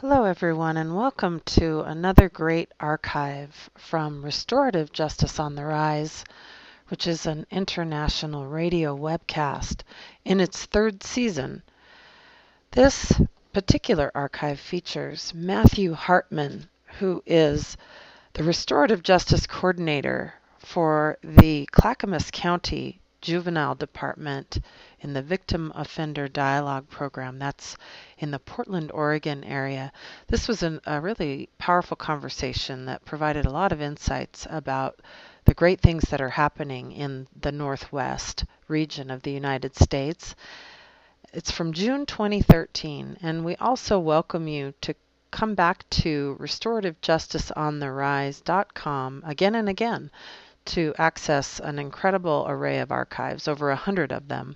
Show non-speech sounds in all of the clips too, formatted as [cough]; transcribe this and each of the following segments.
Hello, everyone, and welcome to another great archive from Restorative Justice on the Rise, which is an international radio webcast in its third season. This particular archive features Matthew Hartman, who is the Restorative Justice Coordinator for the Clackamas County Juvenile Department in the Victim Offender Dialogue Program. That's in the Portland, Oregon area. This was an, a really powerful conversation that provided a lot of insights about the great things that are happening in the Northwest region of the United States. It's from June 2013, and we also welcome you to come back to restorativejusticeontherise.com again and again to access an incredible array of archives, over a hundred of them.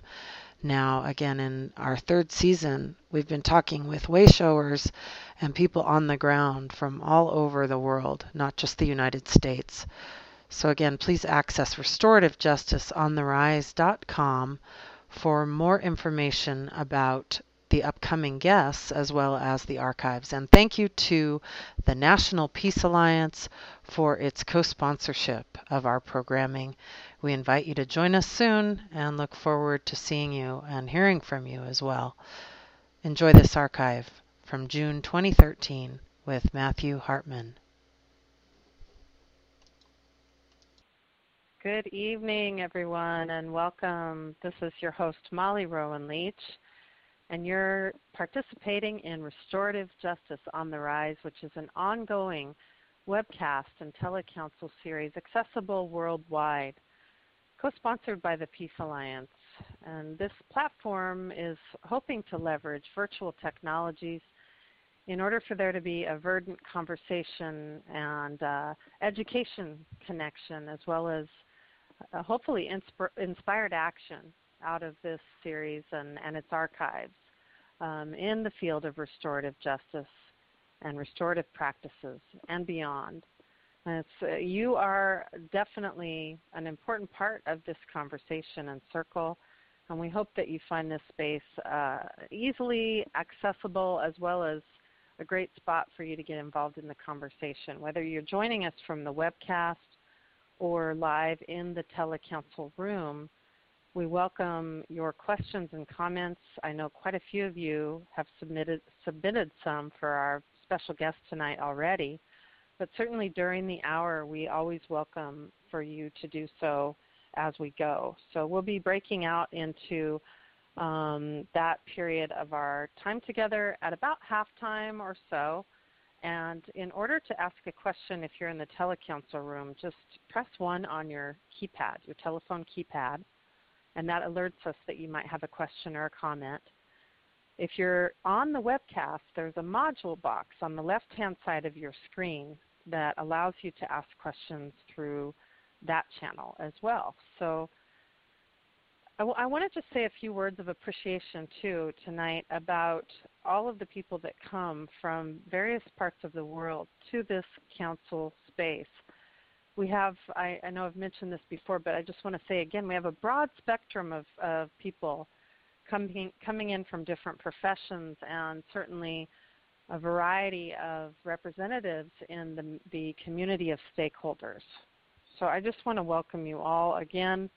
Now, again, in our third season, we've been talking with wayshowers and people on the ground from all over the world, not just the United States. So, again, please access restorativejusticeontherise.com for more information about the upcoming guests as well as the archives. And thank you to the National Peace Alliance for its co sponsorship of our programming. We invite you to join us soon and look forward to seeing you and hearing from you as well. Enjoy this archive from June 2013 with Matthew Hartman. Good evening, everyone, and welcome. This is your host, Molly Rowan Leach and you're participating in Restorative Justice on the Rise, which is an ongoing webcast and telecouncil series accessible worldwide, co-sponsored by the Peace Alliance. And this platform is hoping to leverage virtual technologies in order for there to be a verdant conversation and uh, education connection, as well as uh, hopefully insp- inspired action out of this series and, and its archives um, in the field of restorative justice and restorative practices and beyond. And uh, you are definitely an important part of this conversation and circle, and we hope that you find this space uh, easily accessible as well as a great spot for you to get involved in the conversation. Whether you're joining us from the webcast or live in the telecouncil room, we welcome your questions and comments. I know quite a few of you have submitted, submitted some for our special guest tonight already, but certainly during the hour we always welcome for you to do so as we go. So we'll be breaking out into um, that period of our time together at about halftime or so. And in order to ask a question, if you're in the telecouncil room, just press 1 on your keypad, your telephone keypad and that alerts us that you might have a question or a comment. If you're on the webcast, there's a module box on the left hand side of your screen that allows you to ask questions through that channel as well. So I want to just say a few words of appreciation too tonight about all of the people that come from various parts of the world to this council space we have, I, I, know I've mentioned this before, but I just want to say again, we have a broad spectrum of, of people coming, coming in from different professions and certainly a variety of representatives in the, the community of stakeholders. So I just want to welcome you all again.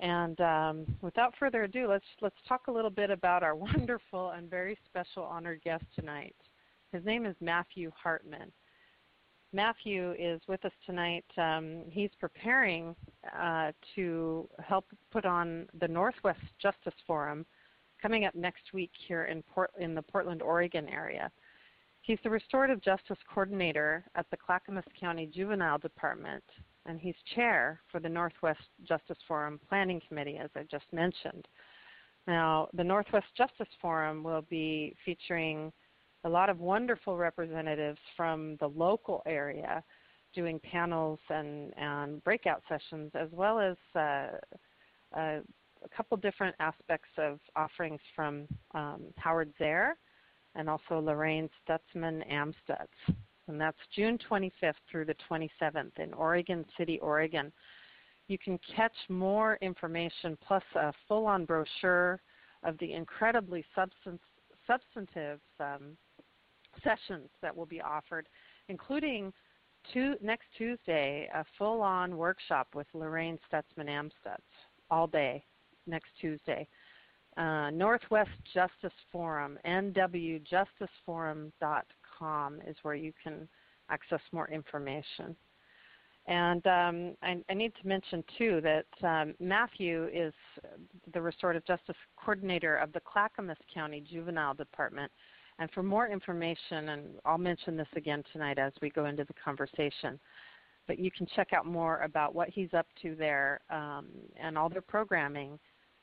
And um, without further ado, let's, let's talk a little bit about our [laughs] wonderful and very special honored guest tonight. His name is Matthew Hartman. Matthew is with us tonight. Um, he's preparing uh, to help put on the Northwest Justice Forum coming up next week here in, Port- in the Portland, Oregon area. He's the Restorative Justice Coordinator at the Clackamas County Juvenile Department, and he's chair for the Northwest Justice Forum Planning Committee, as I just mentioned. Now, the Northwest Justice Forum will be featuring a lot of wonderful representatives from the local area doing panels and, and breakout sessions, as well as uh, uh, a couple different aspects of offerings from um, Howard Zehr and also Lorraine Stutzman Amstutz. And that's June 25th through the 27th in Oregon City, Oregon. You can catch more information plus a full on brochure of the incredibly substance, substantive um, sessions that will be offered, including two, next Tuesday a full-on workshop with Lorraine Stutzman Amstutz all day next Tuesday. Uh, Northwest Justice Forum, nwjusticeforum.com is where you can access more information. And um, I, I, need to mention too that um, Matthew is the Restorative Justice Coordinator of the Clackamas County Juvenile Department. And for more information, and I'll mention this again tonight as we go into the conversation, but you can check out more about what he's up to there um, and all their programming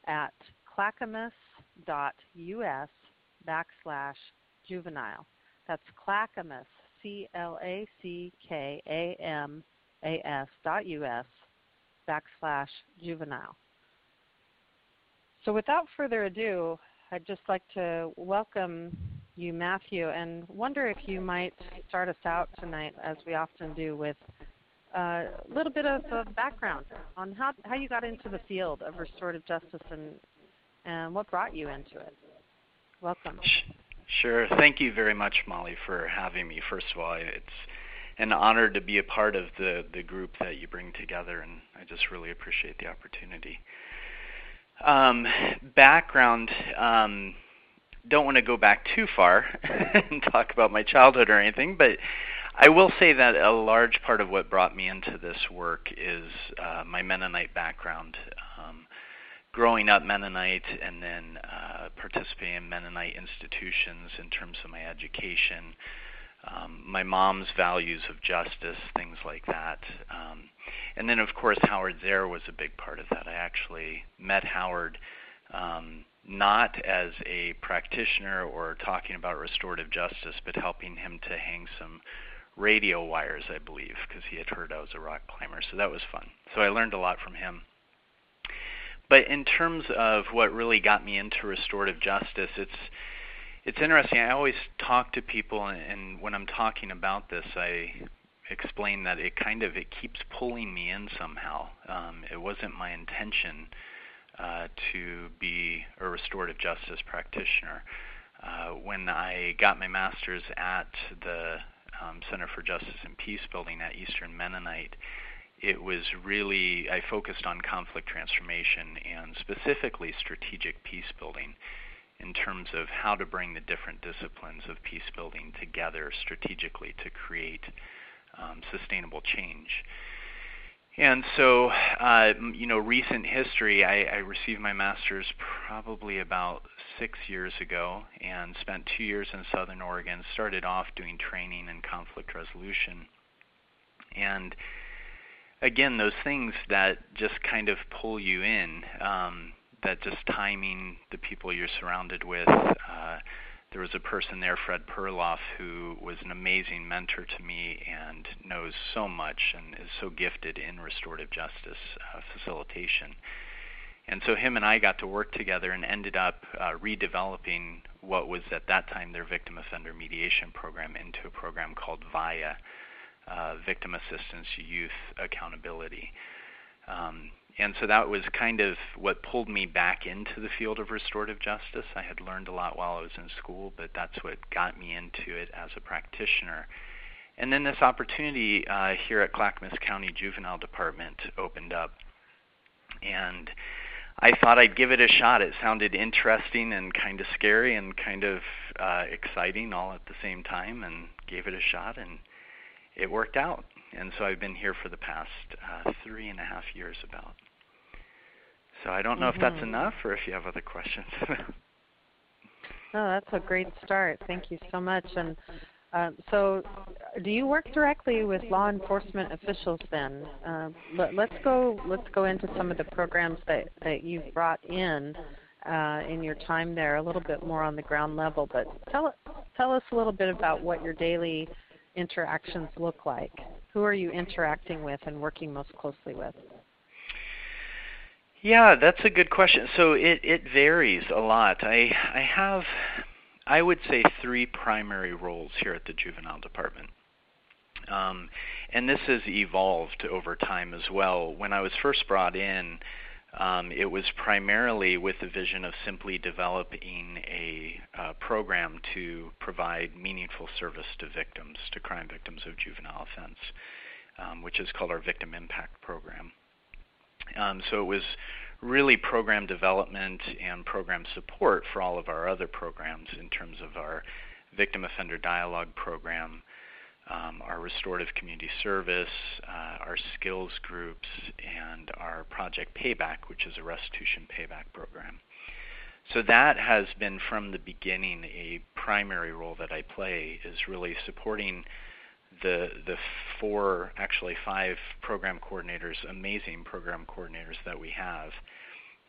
at clackamas.us backslash juvenile. That's Clackamas, C L A C K A M A S dot US backslash juvenile. So without further ado, I'd just like to welcome you, Matthew, and wonder if you might start us out tonight, as we often do, with a little bit of background on how, how you got into the field of restorative justice and, and what brought you into it. Welcome. Sure. Thank you very much, Molly, for having me. First of all, it's an honor to be a part of the, the group that you bring together, and I just really appreciate the opportunity. Um, background um, don't want to go back too far [laughs] and talk about my childhood or anything, but I will say that a large part of what brought me into this work is uh, my Mennonite background. Um, growing up Mennonite and then uh, participating in Mennonite institutions in terms of my education, um, my mom's values of justice, things like that. Um, and then, of course, Howard Zehr was a big part of that. I actually met Howard um, not as a practitioner or talking about restorative justice, but helping him to hang some radio wires, I believe, because he had heard I was a rock climber. So that was fun. So I learned a lot from him. But in terms of what really got me into restorative justice, it's it's interesting. I always talk to people, and when I'm talking about this, I explain that it kind of it keeps pulling me in somehow. Um, it wasn't my intention uh, to be a restorative justice practitioner. Uh, when I got my master's at the um, Center for Justice and Peace Building at Eastern Mennonite, it was really I focused on conflict transformation and specifically strategic peace building in terms of how to bring the different disciplines of peace building together strategically to create um, sustainable change. And so, uh, you know, recent history, I, I received my master's probably about six years ago and spent two years in Southern Oregon. Started off doing training in conflict resolution. And again, those things that just kind of pull you in, um, that just timing, the people you're surrounded with, uh, there was a person there, Fred Perloff, who was an amazing mentor to me and knows so much and is so gifted in restorative justice uh, facilitation. And so him and I got to work together and ended up uh, redeveloping what was at that time their victim offender mediation program into a program called VIA, uh, Victim Assistance Youth Accountability. Um, and so that was kind of what pulled me back into the field of restorative justice. I had learned a lot while I was in school, but that's what got me into it as a practitioner. And then this opportunity uh, here at Clackamas County Juvenile Department opened up, and I thought I'd give it a shot. It sounded interesting and kind of scary and kind of uh, exciting all at the same time, and gave it a shot, and it worked out and so I've been here for the past uh, three and a half years about. So I don't know mm-hmm. if that's mm-hmm. enough, or if you have other questions. [laughs] no, that's a great start. Thank you so much. And uh, so, do you work directly with law enforcement officials then? Uh, let, us go. Let's go into some of the programs that that you've brought in uh, in your time there, a little bit more on the ground level. But tell tell us a little bit about what your daily interactions look like. Who are you interacting with and working most closely with? Yeah, that's a good question. So it it varies a lot. I I have I would say three primary roles here at the juvenile department. Um, and this has evolved over time as well. When I was first brought in, Um, it was primarily with the vision of simply developing a uh, program to provide meaningful service to victims, to crime victims of juvenile offense, um, which is called our Victim Impact Program. Um, so it was really program development and program support for all of our other programs in terms of our Victim Offender Dialogue program, um, our restorative community service, uh, our skills groups, and our Project Payback, which is a restitution payback program. So that has been from the beginning a primary role that I play is really supporting the the four actually five program coordinators, amazing program coordinators that we have,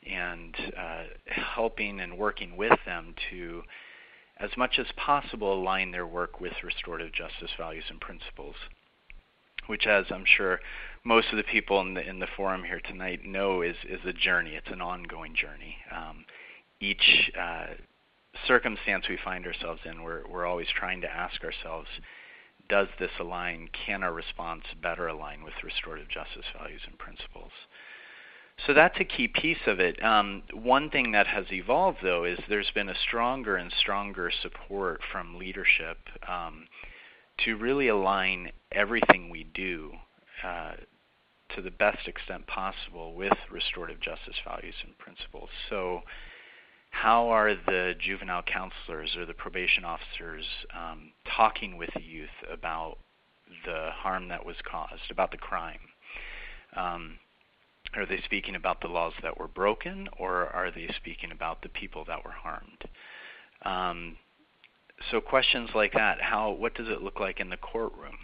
and uh, helping and working with them to as much as possible align their work with restorative justice values and principles, which, as I'm sure most of the people in the in the forum here tonight know, is is a journey. It's an ongoing journey. Um, each uh, circumstance we find ourselves in, we're we're always trying to ask ourselves, does this align? Can our response better align with restorative justice values and principles? So that's a key piece of it. Um, one thing that has evolved, though, is there's been a stronger and stronger support from leadership um, to really align everything we do uh, to the best extent possible with restorative justice values and principles. So, how are the juvenile counselors or the probation officers um, talking with the youth about the harm that was caused, about the crime? Are they speaking about the laws that were broken, or are they speaking about the people that were harmed? Um, so questions like that: How? What does it look like in the courtroom?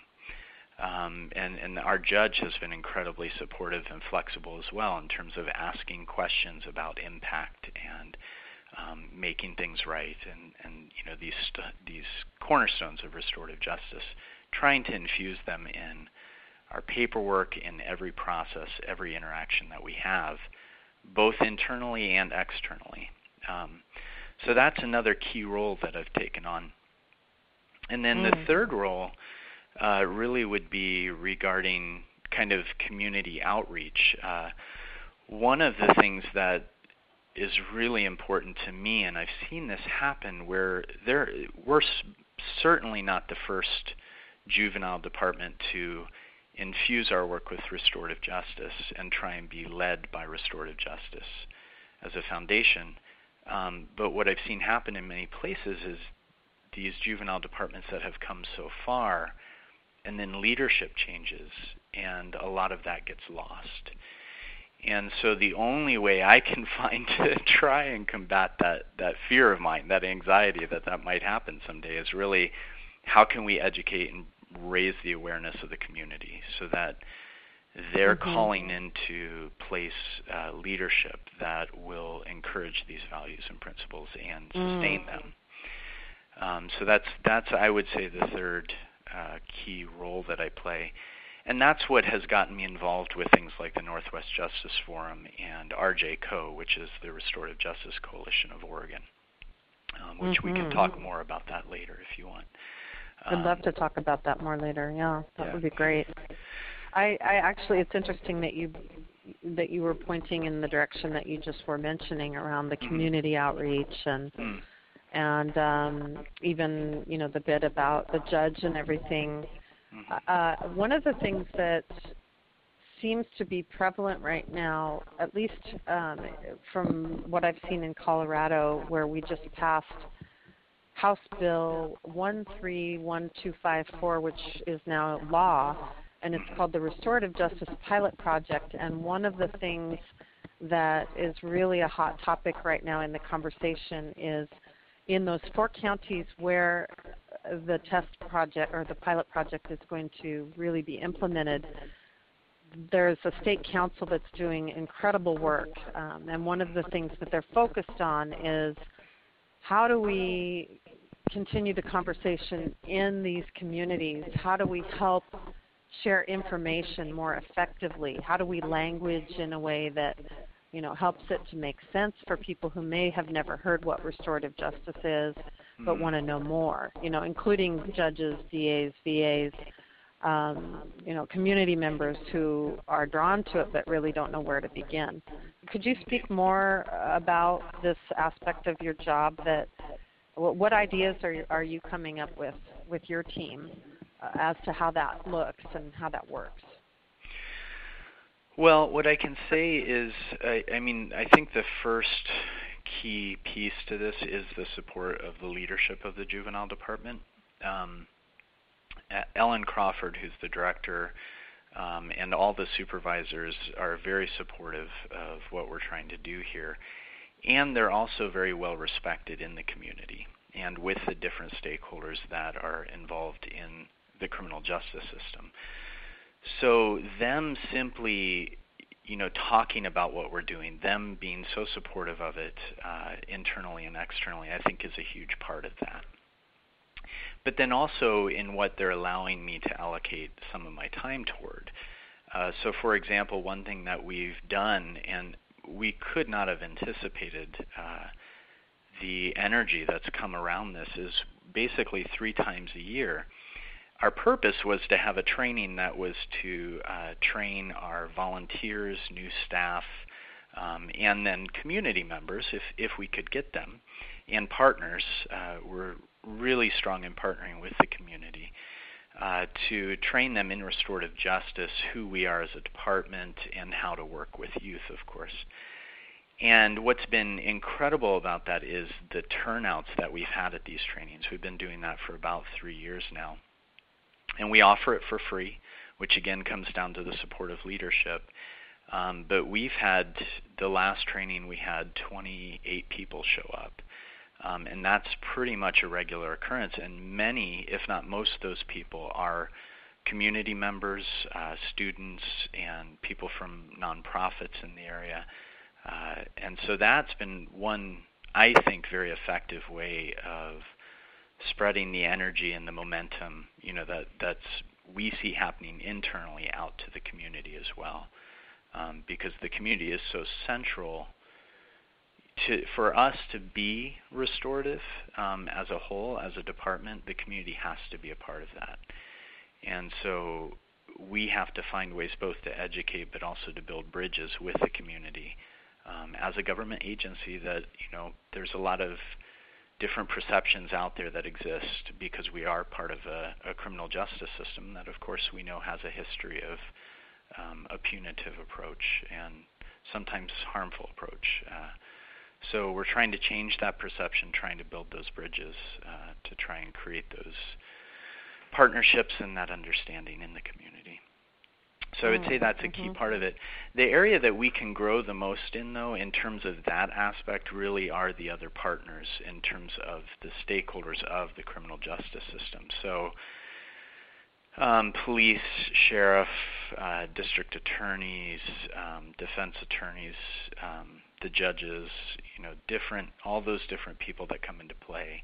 Um, and, and our judge has been incredibly supportive and flexible as well in terms of asking questions about impact and um, making things right, and, and you know these these cornerstones of restorative justice, trying to infuse them in our paperwork in every process, every interaction that we have, both internally and externally. Um, so that's another key role that I've taken on. And then mm. the third role uh, really would be regarding kind of community outreach. Uh, one of the things that is really important to me, and I've seen this happen where there we're certainly not the first juvenile department to infuse our work with restorative justice and try and be led by restorative justice as a foundation. Um, but what I've seen happen in many places is these juvenile departments that have come so far, and then leadership changes, and a lot of that gets lost. And so the only way I can [laughs] find to try and combat that that fear of mine, that anxiety that that might happen someday, is really how can we educate and raise the awareness of the community so that they're mm-hmm. calling into place uh, leadership that will encourage these values and principles and sustain mm. them. Um, so that's that's I would say the third uh, key role that I play, and that's what has gotten me involved with things like the Northwest Justice Forum and RJCO, which is the Restorative Justice Coalition of Oregon, um, which mm-hmm. we can mm-hmm. talk more about that later if you want. I'd love to talk about that more later. Yeah, that yeah. would be great. I, I actually, it's interesting that you that you were pointing in the direction that you just were mentioning around the mm-hmm. community mm. outreach and mm. and um, even you know the bit about the judge and everything. Mm-hmm. Uh, one of the things that seems to be prevalent right now, at least um, from what I've seen in Colorado, where we just passed House Bill 131254, which is now law, and it's called the Restorative Justice Pilot Project. And one of the things that is really a hot topic right now in the conversation is in those four counties where the test project or the pilot project is going to really be implemented there's a state council that's doing incredible work um, and one of the things that they're focused on is how do we continue the conversation in these communities? How do we help share information more effectively? How do we language in a way that you know helps it to make sense for people who may have never heard what restorative justice is but mm-hmm. want to know more? You know, including judges, DAs, VAs. Um, you know community members who are drawn to it but really don't know where to begin. Could you speak more about this aspect of your job? That what ideas are are you coming up with with your team uh, as to how that looks and how that works? Well, what I can say is, I, I mean, I think the first key piece to this is the support of the leadership of the juvenile department. Um, Ellen Crawford, who's the director, um, and all the supervisors are very supportive of what we're trying to do here. And they're also very well respected in the community and with the different stakeholders that are involved in the criminal justice system. So, them simply you know, talking about what we're doing, them being so supportive of it uh, internally and externally, I think is a huge part of that but then also in what they're allowing me to allocate some of my time toward. Uh, so, for example, one thing that we've done, and we could not have anticipated uh, the energy that's come around this, is basically three times a year. Our purpose was to have a training that was to uh, train our volunteers, new staff, um, and then community members, if if we could get them, and partners. Uh, we're really strong in partnering with the community uh, to train them in restorative justice, who we are as a department, and how to work with youth, of course. And what's been incredible about that is the turnouts that we've had at these trainings. We've been doing that for about three years now. And we offer it for free, which again comes down to the support of leadership. Um, but we've had the last training, we had 28 people show up. Um, and that's pretty much a regular occurrence. And many, if not most of those people, are community members, uh, students, and people from nonprofits in the area. Uh, and so that's been one, I think, very effective way of spreading the energy and the momentum, you know, that that's we see happening internally out to the community as well, um, because the community is so central to for us to be restorative um, as a whole, as a department, the community has to be a part of that. And so we have to find ways both to educate, but also to build bridges with the community. Um, as a government agency, that you know, there's a lot of different perceptions out there that exist because we are part of a, a criminal justice system that, of course, we know has a history of um, a punitive approach and sometimes harmful approach. Uh, so we're trying to change that perception, trying to build those bridges uh, to try and create those partnerships and that understanding in the community. So I would say mm, that's a key mm-hmm. part of it. The area that we can grow the most in, though, in terms of that aspect, really are the other partners in terms of the stakeholders of the criminal justice system. So um, police, sheriff, uh, district attorneys, um, defense attorneys, um, the judges, you know, different, all those different people that come into play.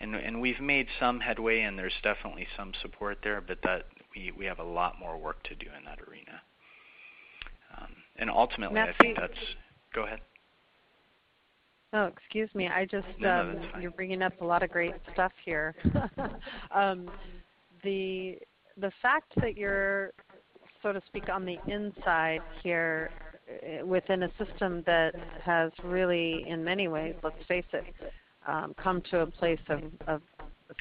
And, and we've made some headway, and there's definitely some support there, but that we, we have a lot more work to do in that arena. Um, and ultimately, Matthew, I think that's. Go ahead. Oh, excuse me. I just no, um, no, you're bringing up a lot of great stuff here. [laughs] um, the the fact that you're, so to speak, on the inside here within a system that has really, in many ways, let's face it, um, come to a place of, of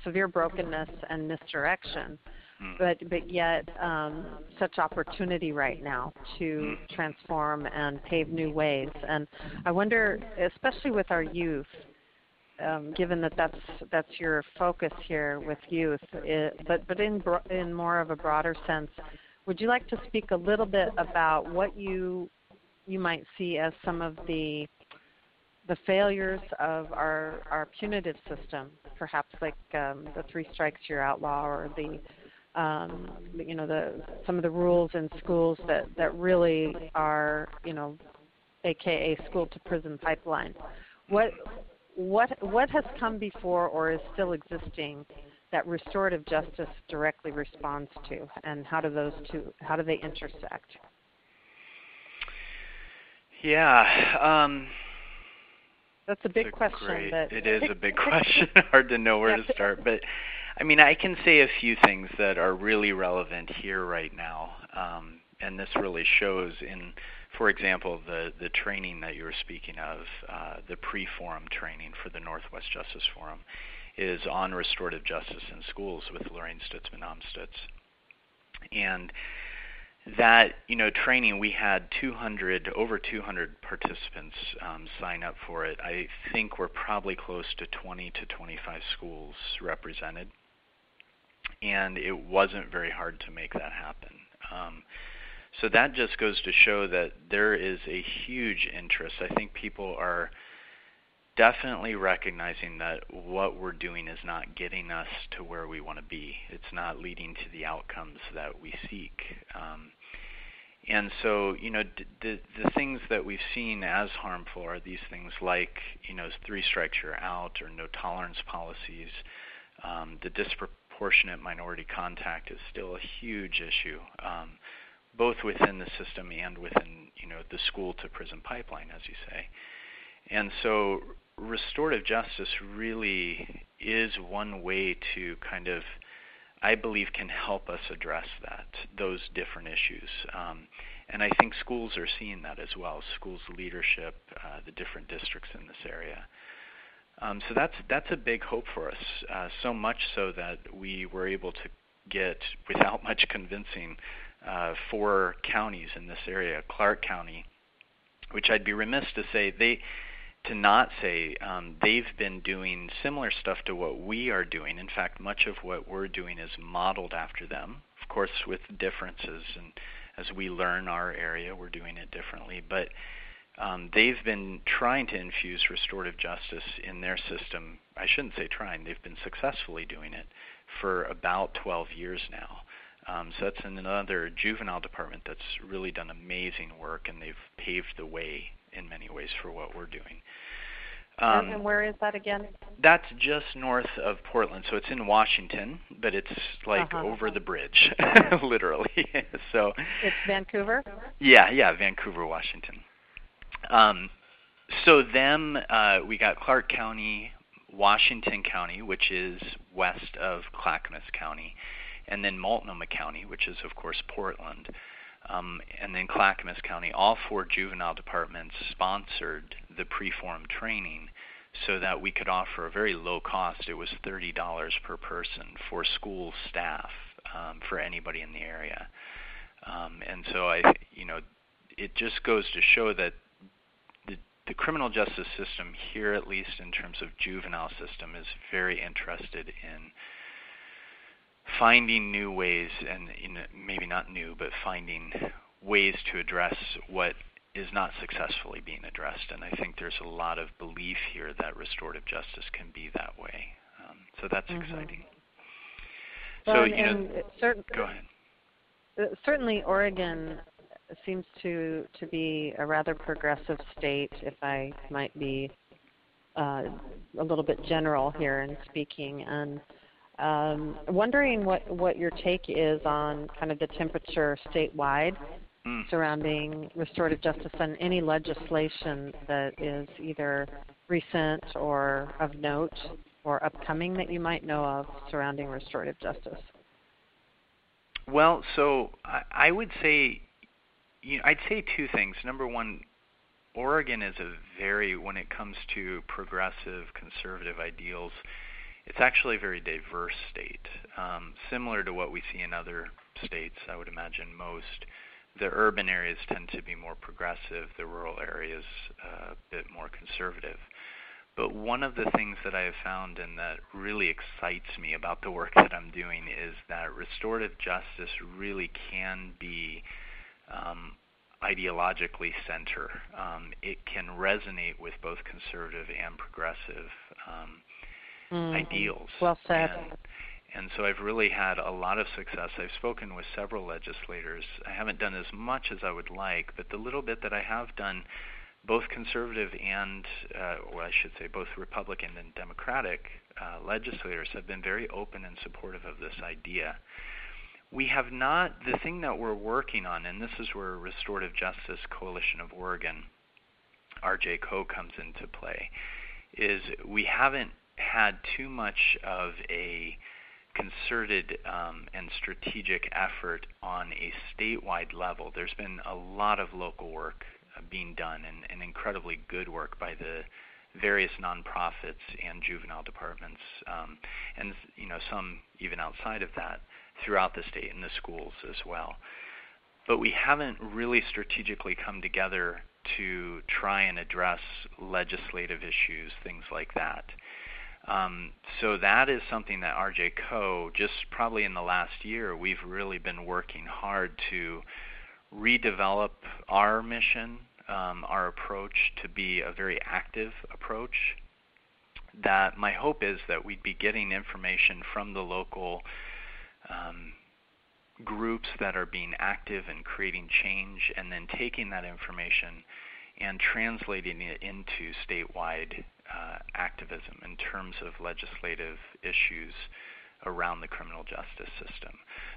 severe brokenness and misdirection, hmm. but but yet um, such opportunity right now to hmm. transform and pave new ways. And I wonder, especially with our youth, um, given that that's that's your focus here with youth, it, but but in in more of a broader sense, would you like to speak a little bit about what you you might see as some of the the failures of our our punitive system, perhaps like um, the three strikes you're outlaw or the um, you know the some of the rules in schools that that really are you know aka school to prison pipeline. What what what has come before or is still existing that restorative justice directly responds to, and how do those two how do they intersect? Yeah. Um, That's a big question. Great, but it is a big [laughs] question. [laughs] Hard to know where to start, but I mean, I can say a few things that are really relevant here right now, um, and this really shows in, for example, the the training that you were speaking of, uh, the pre-forum training for the Northwest Justice Forum, is on restorative justice in schools with Lorraine Stutzman Amstutz, and that you know training we had 200 over 200 participants um, sign up for it. I think we're probably close to 20 to 25 schools represented, and it wasn't very hard to make that happen. Um, so that just goes to show that there is a huge interest. I think people are definitely recognizing that what we're doing is not getting us to where we want to be. It's not leading to the outcomes that we seek. Um, and so, you know, d- the the things that we've seen as harmful are these things like, you know, three strikes you're out or no tolerance policies. Um, the disproportionate minority contact is still a huge issue, um, both within the system and within, you know, the school to prison pipeline, as you say. And so, restorative justice really is one way to kind of I believe can help us address that those different issues. Um, and I think schools are seeing that as well. Schools leadership, uh, the different districts in this area. Um, so that's that's a big hope for us. Uh, so much so that we were able to get, [laughs] without much convincing, uh, four counties in this area: Clark County, which I'd be remiss to say they to not say um, they've been doing similar stuff to what we are doing. In fact, much of what we're doing is modeled after them, of course, with differences. And as we learn our area, we're doing it differently. But um, they've been trying to infuse restorative justice in their system. I shouldn't say trying, they've been successfully doing it for about 12 years now. Um, so that's another juvenile department that's really done amazing work, and they've paved the way in many ways for what we're doing. Um, and where is that again? That's just north of Portland, so it's in Washington, but it's like uh-huh. over the bridge, [laughs] literally. [laughs] so it's Vancouver. Yeah, yeah, Vancouver, Washington. Um, so then uh, we got Clark County, Washington County, which is west of Clackamas County, and then Multnomah County, which is of course Portland um, and then Clackamas County, all four juvenile departments sponsored the pre-forum training so that we could offer a very low cost. It was $30 per person for school staff um, for anybody in the area. Um, and so I, you know, it just goes to show that the, the criminal justice system here, at least in terms of juvenile system, is very interested in finding new ways, and you know, maybe not new, but finding ways to address what is not successfully being addressed. And I think there's a lot of belief here that restorative justice can be that way. Um, so that's mm-hmm. exciting. Well, so and, you know, go ahead. Uh, certainly, Oregon seems to to be a rather progressive state, if I might be uh, a little bit general here in speaking, and um, wondering what, what your take is on kind of the temperature statewide mm. surrounding restorative justice and any legislation that is either recent or of note or upcoming that you might know of surrounding restorative justice. Well, so I, I would say, you know, I'd say two things. Number one, Oregon is a very, when it comes to progressive conservative ideals, it's actually a very diverse state, um, similar to what we see in other states. I would imagine most. The urban areas tend to be more progressive. The rural areas uh, a bit more conservative. But one of the things that I have found and that really excites me about the work [laughs] that I'm doing is that restorative justice really can be um, ideologically center. Um, it can resonate with both conservative and progressive um, mm. ideals. Well said. And, and so I've really had a lot of success. I've spoken with several legislators. I haven't done as much as I would like, but the little bit that I have done, both conservative and, uh, or I should say, both Republican and Democratic uh, legislators have been very open and supportive of this idea. We have not, the thing that we're working on, and this is where Restorative Justice Coalition of Oregon, RJCO, comes into play, is we haven't had too much of a concerted um, and strategic effort on a statewide level. There's been a lot of local work uh, being done and, and incredibly good work by the various nonprofits and juvenile departments, um, and you know some even outside of that throughout the state and the schools as well. But we haven't really strategically come together to try and address legislative issues, things like that. Um, so that is something that RJ Co. just probably in the last year we've really been working hard to redevelop our mission um, our approach to be a very active approach. That my hope is that we'd be getting information from the local um, groups that are being active and creating change, and then taking that information and translating it into statewide uh, activism in terms of legislative issues around the criminal justice system.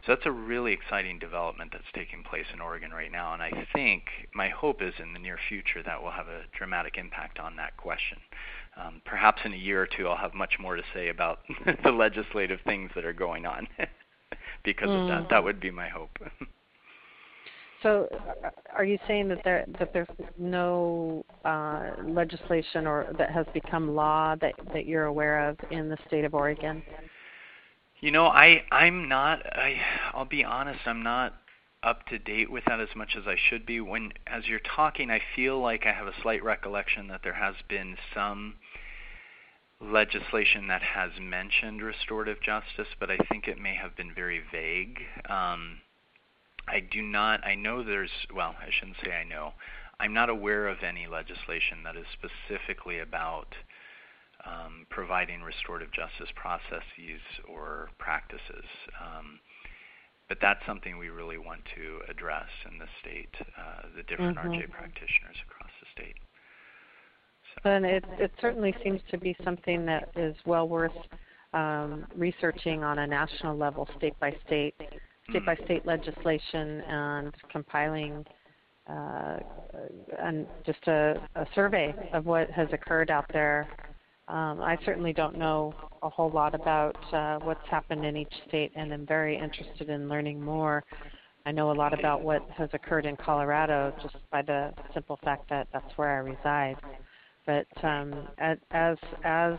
So that's a really exciting development that's taking place in Oregon right now, and I think my hope is in the near future that will have a dramatic impact on that question. Um, perhaps in a year or two, I'll have much more to say about [laughs] the legislative things that are going on [laughs] because mm. of that. That would be my hope. [laughs] So, uh, are you saying that there that there's no uh, legislation or that has become law that that you're aware of in the state of Oregon? You know, I I'm not I I'll be honest, I'm not up to date with that as much as I should be. When as you're talking, I feel like I have a slight recollection that there has been some legislation that has mentioned restorative justice, but I think it may have been very vague. Um, I do not. I know there's. Well, I shouldn't say I know. I'm not aware of any legislation that is specifically about um, providing restorative justice processes or practices. Um, but that's something we really want to address in the state, uh, the different mm-hmm. RJ practitioners across the state. So. And it, it certainly seems to be something that is well worth um, researching on a national level, state by state, state by state legislation, and compiling uh, and just a, a survey of what has occurred out there um, I certainly don't know a whole lot about uh, what's happened in each state, and I'm very interested in learning more. I know a lot about what has occurred in Colorado just by the simple fact that that's where I reside. But um, as as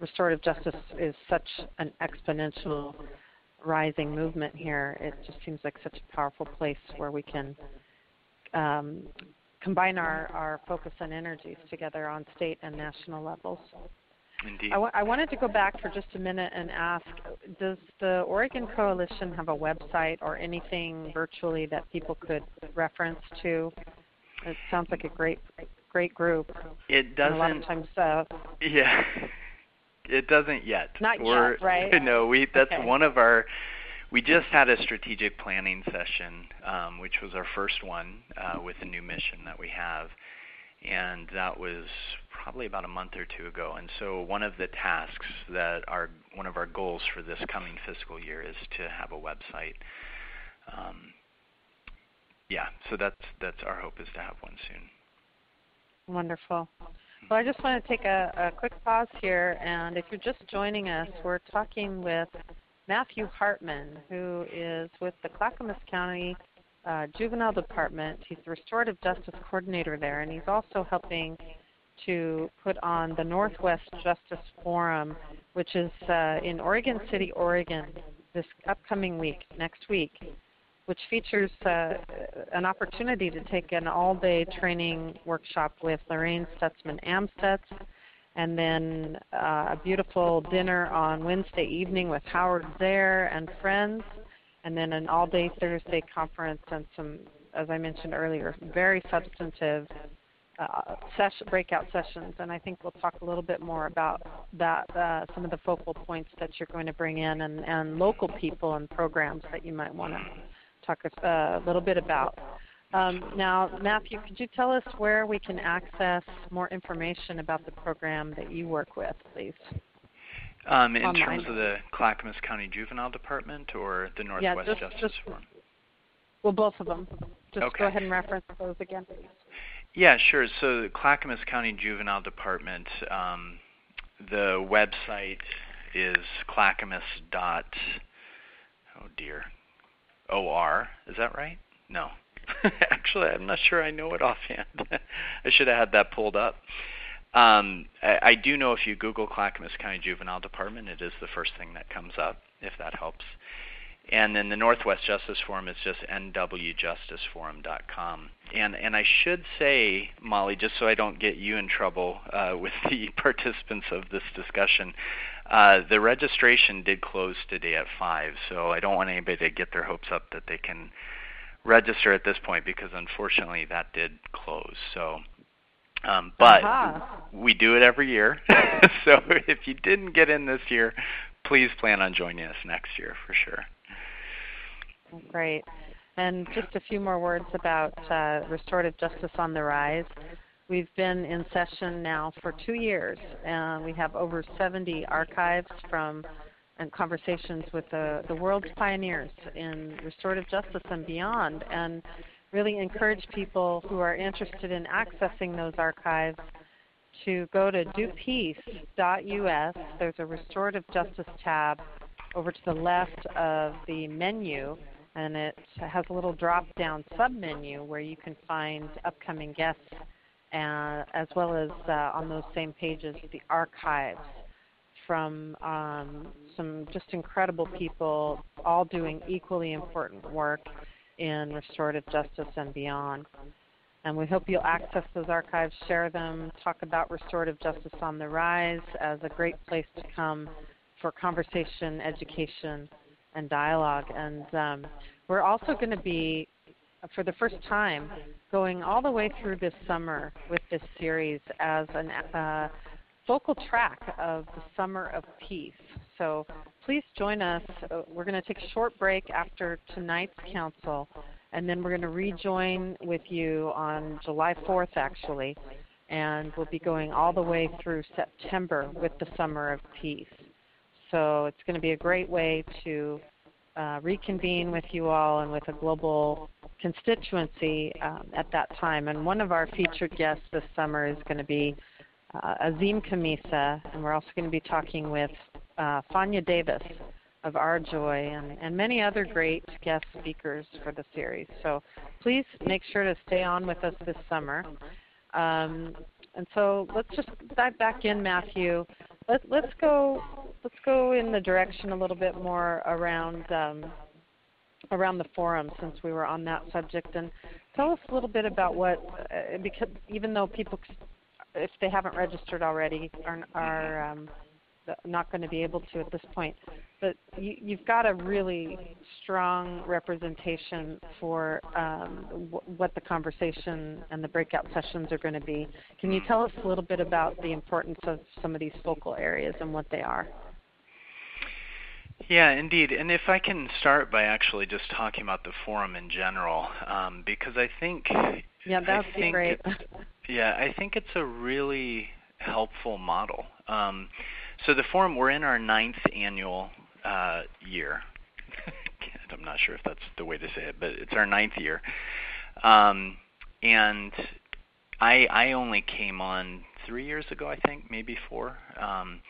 restorative justice is such an exponential rising movement here, it just seems like such a powerful place where we can um, combine our, our focus and energies together on state and national levels. Indeed. I, w- I wanted to go back for just a minute and ask Does the Oregon Coalition have a website or anything virtually that people could reference to? It sounds like a great great group. It doesn't. And a lot of times. Uh, yeah. It doesn't yet. Not We're, yet, right? [laughs] No, we that's okay. one of our we just had a strategic planning session, um, which was our first one uh, with the new mission that we have and that was probably about a month or two ago. And so one of the tasks that are one of our goals for this coming fiscal year is to have a website. Um, yeah, so that's that's our hope is to have one soon. Wonderful. Well, I just want to take a, a quick pause here, and if you're just joining us, we're talking with Matthew Hartman, who is with the Clackamas County uh, juvenile department. He's the restorative justice coordinator there, and he's also helping to put on the Northwest Justice Forum, which is uh, in Oregon City, Oregon, this upcoming week, next week, which features uh, an opportunity to take an all day training workshop with Lorraine Stutzman Amstutz, and then uh, a beautiful dinner on Wednesday evening with Howard Zehr and friends and then an all day Thursday conference and some, as I mentioned earlier, very substantive uh, breakout sessions. And I think we'll talk a little bit more about that, uh, some of the focal points that you're going to bring in, and, and local people and programs that you might want to talk a, uh, a little bit about. Um, now, Matthew, could you tell us where we can access more information about the program that you work with, please? Um, in Online. terms of the Clackamas County Juvenile Department or the Northwest yeah, just, Justice just, Forum? Well, both of them. Just okay. go ahead and reference those again, please. Yeah, sure. So the Clackamas County Juvenile Department, um, the website is clackamas dot oh dear or is that right? No. [laughs] Actually, I'm not sure I know it [laughs] offhand. I should have had that pulled up. Um, I, I, do know if you Google Clackamas County Juvenile Department, it is the first thing that comes up, if that helps. And then the Northwest Justice Forum is just nwjusticeforum.com. And and I should say, Molly, just so I don't get you in trouble uh, with the [laughs] participants of this discussion, uh, the registration did close today at five. So I don't want anybody to get their hopes up that they can register at this point because unfortunately that did close. So. Um, but uh-huh. we do it every year. [laughs] so if you didn't get in this year, please plan on joining us next year for sure. Great. And just a few more words about uh, restorative justice on the rise. We've been in session now for two years, and we have over 70 archives from and conversations with the, the world's pioneers in restorative justice and beyond, and really encourage people who are interested in accessing those archives to go to dopeace.us. There's a restorative justice tab over to the left of the menu and it has a little drop down sub menu where you can find upcoming guests uh, as well as uh, on those same pages the archives from um, some just incredible people all doing equally important work in restorative justice and beyond. And we hope you'll access those archives, share them, talk about restorative justice on the rise as a great place to come for conversation, education, and dialogue. And um, we're also going to be, for the first time, going all the way through this summer with this series as a uh, focal track of the Summer of Peace. So please join us. We're going to take a short break after tonight's council, and then we're going to rejoin with you on July 4th, actually, and we'll be going all the way through September with the Summer of Peace. So it's going to be a great way to uh, reconvene with you all and with a global constituency um, at that time. And one of our featured guests this summer is going to be uh, Azim Khamisa, and we're also going to be talking with uh, Davis of RJOY and, and many other great guest speakers for the series. So please make sure to stay on with us this summer. Um, and so let's just dive back in, Matthew. Let, let's go. Let's go in the direction a little bit more around um, around the forum, since we were on that subject, and tell us a little bit about what. Uh, because even though people, if they haven't registered already, are, are um, not going to be able to at this point. But you, you've got a really strong representation for um, w- what the conversation and the breakout sessions are going to be. Can you tell us a little bit about the importance of some of these focal areas and what they are? Yeah, indeed. And if I can start by actually just talking about the forum in general, um, because I think yeah, that would be great. yeah, I think it's a really helpful model. Um, so the forum, we're in our ninth annual uh, year. [laughs] I'm not sure if that's the way to say it, but it's our ninth year. Um, and I I only came on three years ago, I think, maybe four. Um,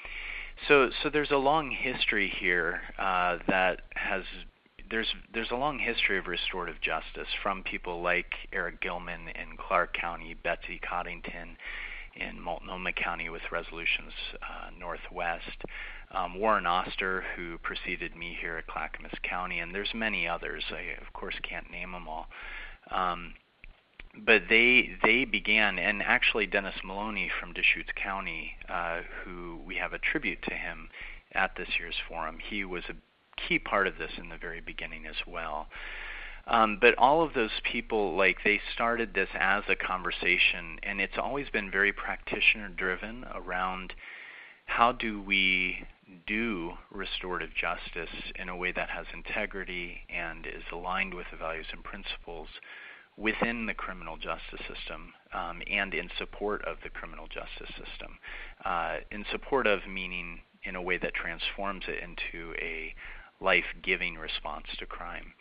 so so there's a long history here uh, that has there's there's a long history of restorative justice from people like Eric Gilman in Clark County, Betsy Coddington in Multnomah County with Resolutions uh, Northwest, um, Warren Oster, who preceded me here at Clackamas County, and there's many others. I of course can't name them all. Um, but they they began, and actually Dennis Maloney from Deschutes County, uh, who we have a tribute to him at this year's forum. He was a key part of this in the very beginning as well. Um, but all of those people, like they started this as a conversation, and it's always been very practitioner driven around how do we do restorative justice in a way that has integrity and is aligned with the values and principles within the criminal justice system um, and in support of the criminal justice system. Uh, in support of meaning in a way that transforms it into a life giving response to crime.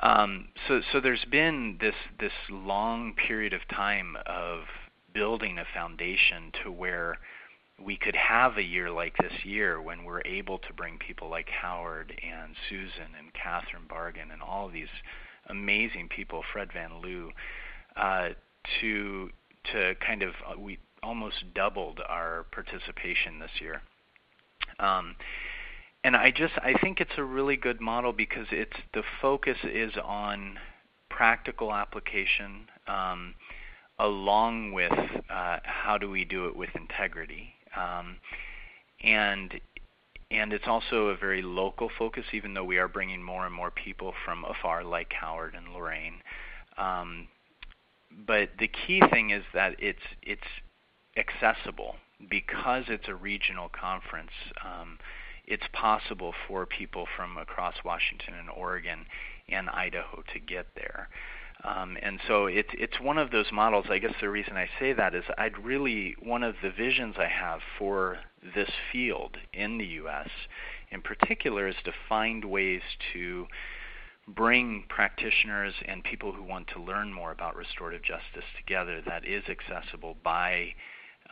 Um, so, so there's been this this long period of time of building a foundation to where we could have a year like this year when we're able to bring people like Howard and Susan and Catherine Bargen and all of these amazing people, Fred Van Liew, uh, to to kind of uh, we almost doubled our participation this year. Um, and I just I think it's a really good model because it's the focus is on practical application um, along with uh, how do we do it with integrity um, and and it's also a very local focus even though we are bringing more and more people from afar like Howard and Lorraine um, but the key thing is that it's it's accessible because it's a regional conference. It's possible for people from across Washington and Oregon and Idaho to get there. Um, and so it's it's one of those models. I guess the reason I say that is I'd really one of the visions I have for this field in the U.S. in particular is to find ways to bring practitioners and people who want to learn more about restorative justice together that is accessible by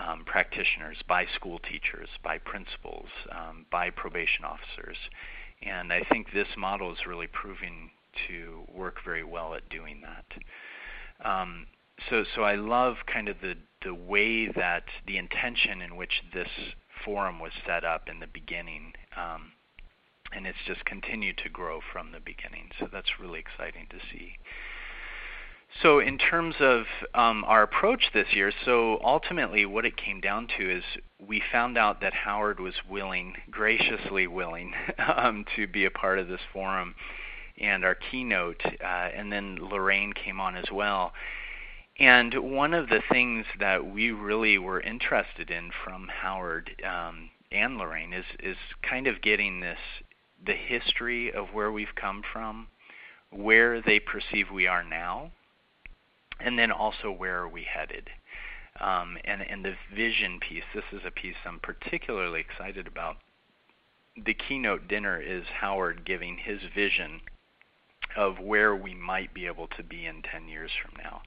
um, practitioners, by school teachers, by principals, um, by probation officers. And I think this model is really proving to work very well at doing that. Um, so, so I love kind of the the way that the intention in which this forum was set up in the beginning, um, and it's just continued to grow from the beginning. So that's really exciting to see. So, in terms of um, our approach this year, so ultimately what it came down to is we found out that Howard was willing, graciously willing, [laughs] um, to be a part of this forum and our keynote, uh, and then Lorraine came on as well. And one of the things that we really were interested in from Howard um, and Lorraine is is kind of getting this the history of where we've come from, where they perceive we are now, and then also where are we headed. Um, and, and the vision piece, this is a piece I'm particularly excited about. The keynote dinner is Howard giving his vision of where we might be able to be in 10 years from now.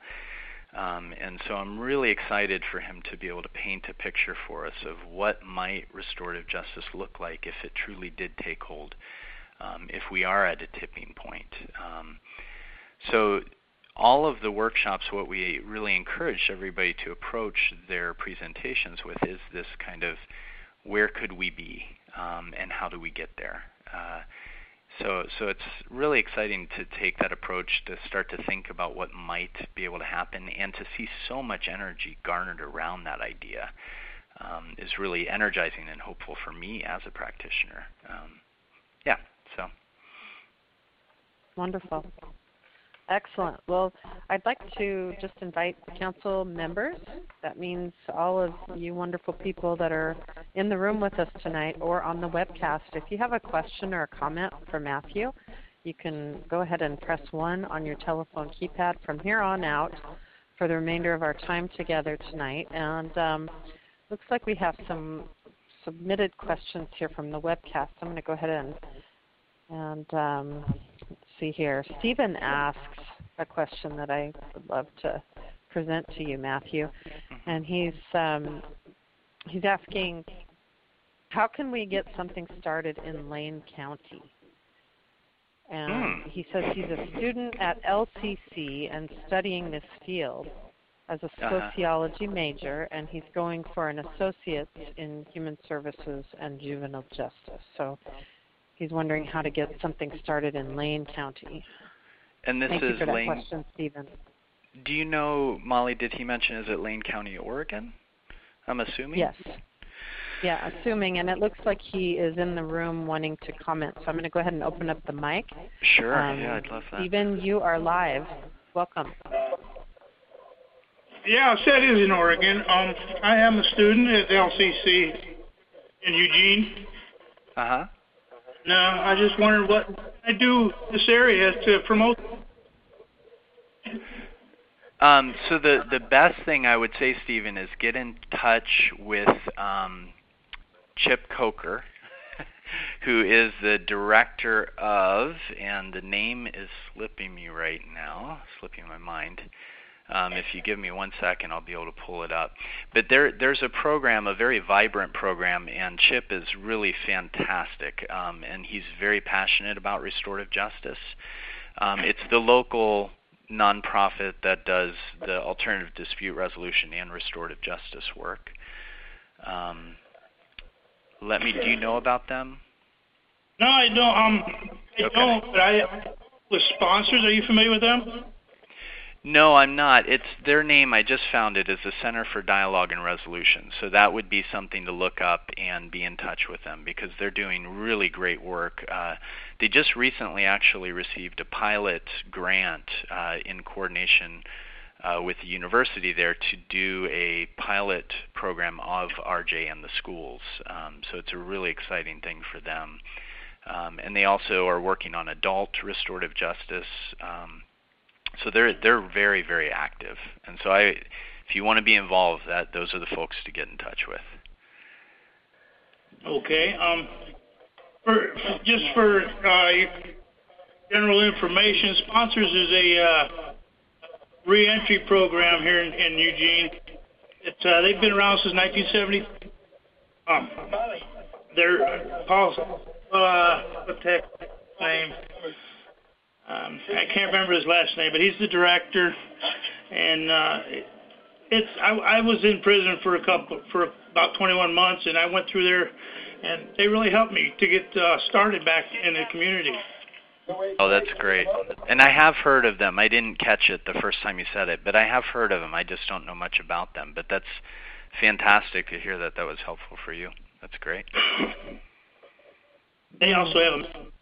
Um, and so I'm really excited for him to be able to paint a picture for us of what might restorative justice look like if it truly did take hold, um, if we are at a tipping point. Um, so all of the workshops, what we really encourage everybody to approach their presentations with is this kind of where could we be um, and how do we get there. Uh, so, so it's really exciting to take that approach to start to think about what might be able to happen and to see so much energy garnered around that idea um, is really energizing and hopeful for me as a practitioner. Um, yeah, so. Wonderful. Excellent. Well, I'd like to just invite the council members. That means all of you wonderful people that are in the room with us tonight or on the webcast. If you have a question or a comment for Matthew, you can go ahead and press 1 on your telephone keypad from here on out for the remainder of our time together tonight. And um, looks like we have some submitted questions here from the webcast. I'm going to go ahead and and um, see here. Stephen asks a question that I would love to present to you, Matthew, mm-hmm. and he's um, he's asking, how can we get something started in Lane County? And mm. he says he's a student at LCC and studying this field as a uh-huh. sociology major, and he's going for an associate in human services and juvenile justice. So He's wondering how to get something started in Lane County. And this Thank is you for that Lane. question, Stephen. Do you know, Molly? Did he mention is it Lane County, Oregon? I'm assuming. Yes. Yeah, assuming, and it looks like he is in the room wanting to comment. So I'm going to go ahead and open up the mic. Sure. Um, yeah, I'd love that. Stephen, you are live. Welcome. Yeah, I said it is in Oregon. Um, I am a student at LCC in Eugene. Uh huh. No, I just wondered what I do this area to promote. Um, so the the best thing I would say, Stephen, is get in touch with um, Chip Coker, [laughs] who is the director of, and the name is slipping me right now, slipping my mind. Um, if you give me one second, I'll be able to pull it up. But there, there's a program, a very vibrant program, and Chip is really fantastic, um, and he's very passionate about restorative justice. Um, it's the local nonprofit that does the alternative dispute resolution and restorative justice work. Um, let me. Do you know about them? No, I don't. Um, I Okay. don't. But I with sponsors. Are you familiar with them? No, I'm not. It's their name. I just found it is the Center for Dialogue and Resolution. So that would be something to look up and be in touch with them because they're doing really great work. Uh, they just recently actually received a pilot grant uh, in coordination uh, with the university there to do a pilot program of RJ in the schools. Um, so it's a really exciting thing for them. Um, and they also are working on adult restorative justice. Um, so they're they're very very active, and so I, if you want to be involved, that those are the folks to get in touch with. Okay. Um, for just for uh, general information, sponsors is a uh, reentry program here in, in Eugene. It's uh, they've been around since 1970. Um, they're Paul. Uh, heck name? Um, I can't remember his last name, but he's the director, and uh, it's I, I was in prison for a couple for about 21 months, and I went through there, and they really helped me to get uh, started back in the community. Oh, that's great. And I have heard of them. I didn't catch it the first time you said it, but I have heard of them. I just don't know much about them. But that's fantastic to hear that that was helpful for you. That's great. They also have a.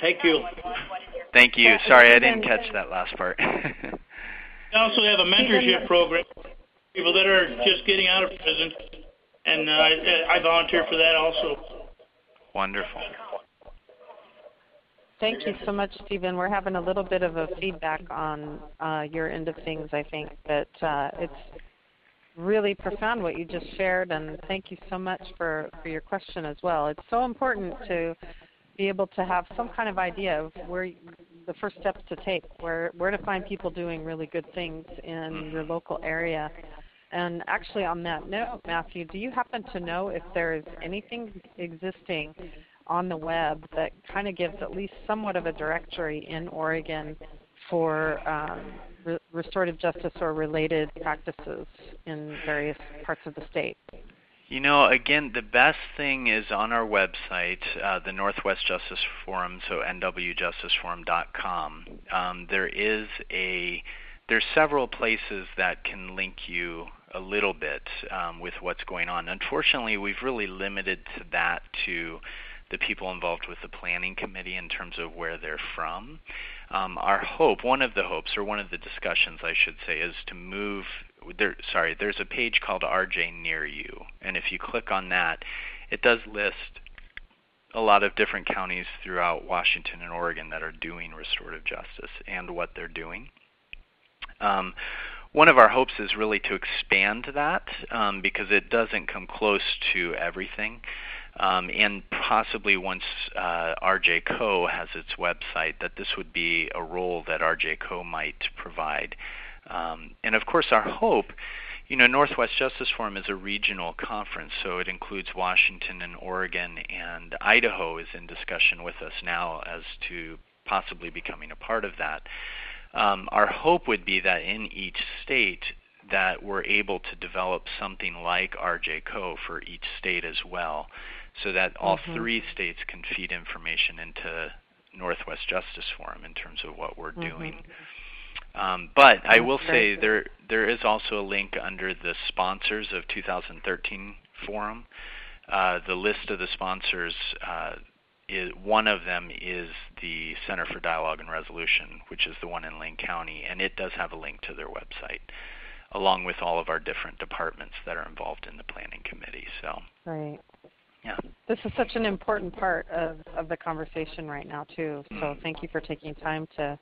Thank you. Thank you. Sorry, I didn't catch that last part. [laughs] They also have a mentorship program. People that are just getting out of prison, and uh, I, I volunteer for that also. Wonderful. Thank you so much, Stephen. We're having a little bit of a feedback on uh, your end of things, I think, but uh, it's really profound what you just shared, and thank you so much for, for your question as well. It's so important to be able to have some kind of idea of where the first steps to take, where where to find people doing really good things in your local area. And actually, on that note, Matthew, do you happen to know if there is anything existing on the web that kind of gives at least somewhat of a directory in Oregon for um, re- restorative justice or related practices in various parts of the state? You know, again, the best thing is on our website, uh, the Northwest Justice Forum, so nwjusticeforum.com. Um, there is a there's several places that can link you a little bit um, with what's going on. Unfortunately, we've really limited to that to the people involved with the planning committee in terms of where they're from. Um, our hope, one of the hopes, or one of the discussions, I should say, is to move. There, sorry, there's a page called RJ Near You, and if you click on that, it does list a lot of different counties throughout Washington and Oregon that are doing restorative justice and what they're doing. Um, one of our hopes is really to expand that um, because it doesn't come close to everything. Um, and possibly once uh, RJ Co has its website, that this would be a role that RJ Co might provide. Um, and of course, our hope, you know, Northwest Justice Forum is a regional conference, so it includes Washington and Oregon, and Idaho is in discussion with us now as to possibly becoming a part of that. Um, our hope would be that in each state that we're able to develop something like RJCO for each state as well so that all Mhm. three states can feed information into Northwest Justice Forum in terms of what we're Mhm. doing. Um, but I will say there there is also a link under the sponsors of 2013 forum. Uh, the list of the sponsors, uh, is, one of them is the Center for Dialogue and Resolution, which is the one in Lane County, and it does have a link to their website, along with all of our different departments that are involved in the planning committee. So, Right. yeah. This is such an important part of, of the conversation right now too. So thank you for taking time to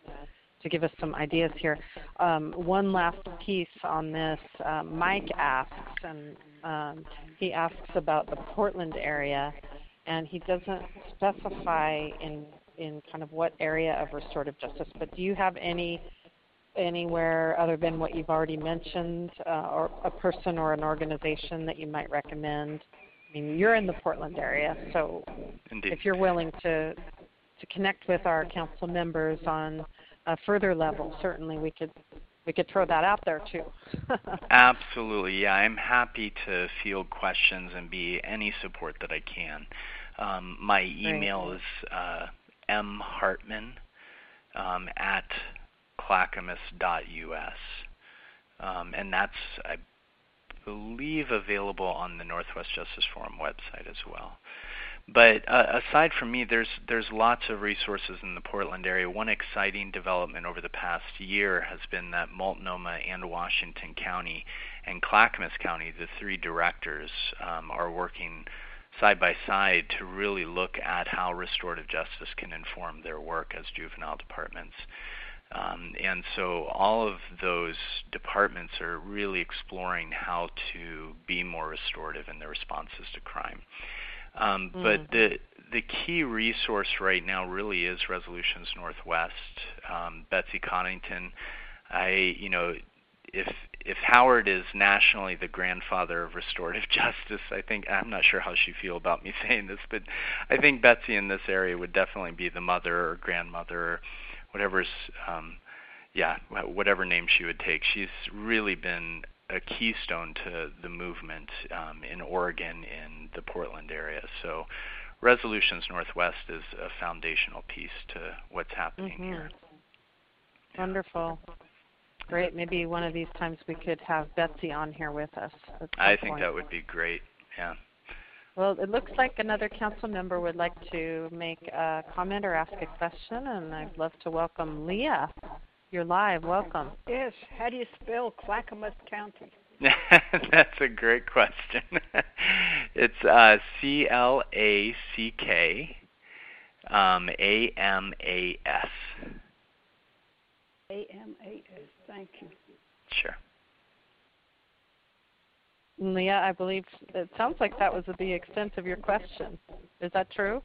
to give us some ideas here. Um, one last piece on this. Uh, Mike asks, and um, he asks about the Portland area, and he doesn't specify in in kind of what area of restorative justice. But do you have any anywhere other than what you've already mentioned, uh, or a person or an organization that you might recommend? I mean, you're in the Portland area, so Indeed. if you're willing to to connect with our council members on a further level, certainly we could we could throw that out there too. [laughs] Absolutely, yeah. I'm happy to field questions and be any support that I can. Um, my email is uh, mhartman um, at clackamas.us, um, and that's I believe available on the Northwest Justice Forum website as well. But uh, aside from me, there's there's lots of resources in the Portland area. One exciting development over the past year has been that Multnomah and Washington County and Clackamas County, the three directors, um, are working side by side to really look at how restorative justice can inform their work as juvenile departments. Um, and so all of those departments are really exploring how to be more restorative in their responses to crime. Um, Mm. But the the key resource right now really is Resolutions Northwest. Um, Betsy Coddington, I you know, if if Howard is nationally the grandfather of restorative [laughs] justice, I think I'm not sure how she feel about me [laughs] saying this, but I think Betsy in this area would definitely be the mother or grandmother or whatever's um, yeah, whatever name she would take. She's really been a keystone to the movement um, in Oregon in the Portland area. So Resolutions Northwest is a foundational piece to what's happening Mhm. here. Wonderful. Great. Maybe one of these times we could have Betsy on here with us. I think point. that would be great. Yeah. Well, it looks like another council member would like to make a comment or ask a question, and I'd love to welcome Leah. You're live. Welcome. Yes. How do you spell Clackamas County? [laughs] That's a great question. [laughs] it's uh, C L A C K um, A M A S. A M A S. Thank you. Sure. Leah, I believe it sounds like that was the extent of your question. Is that true?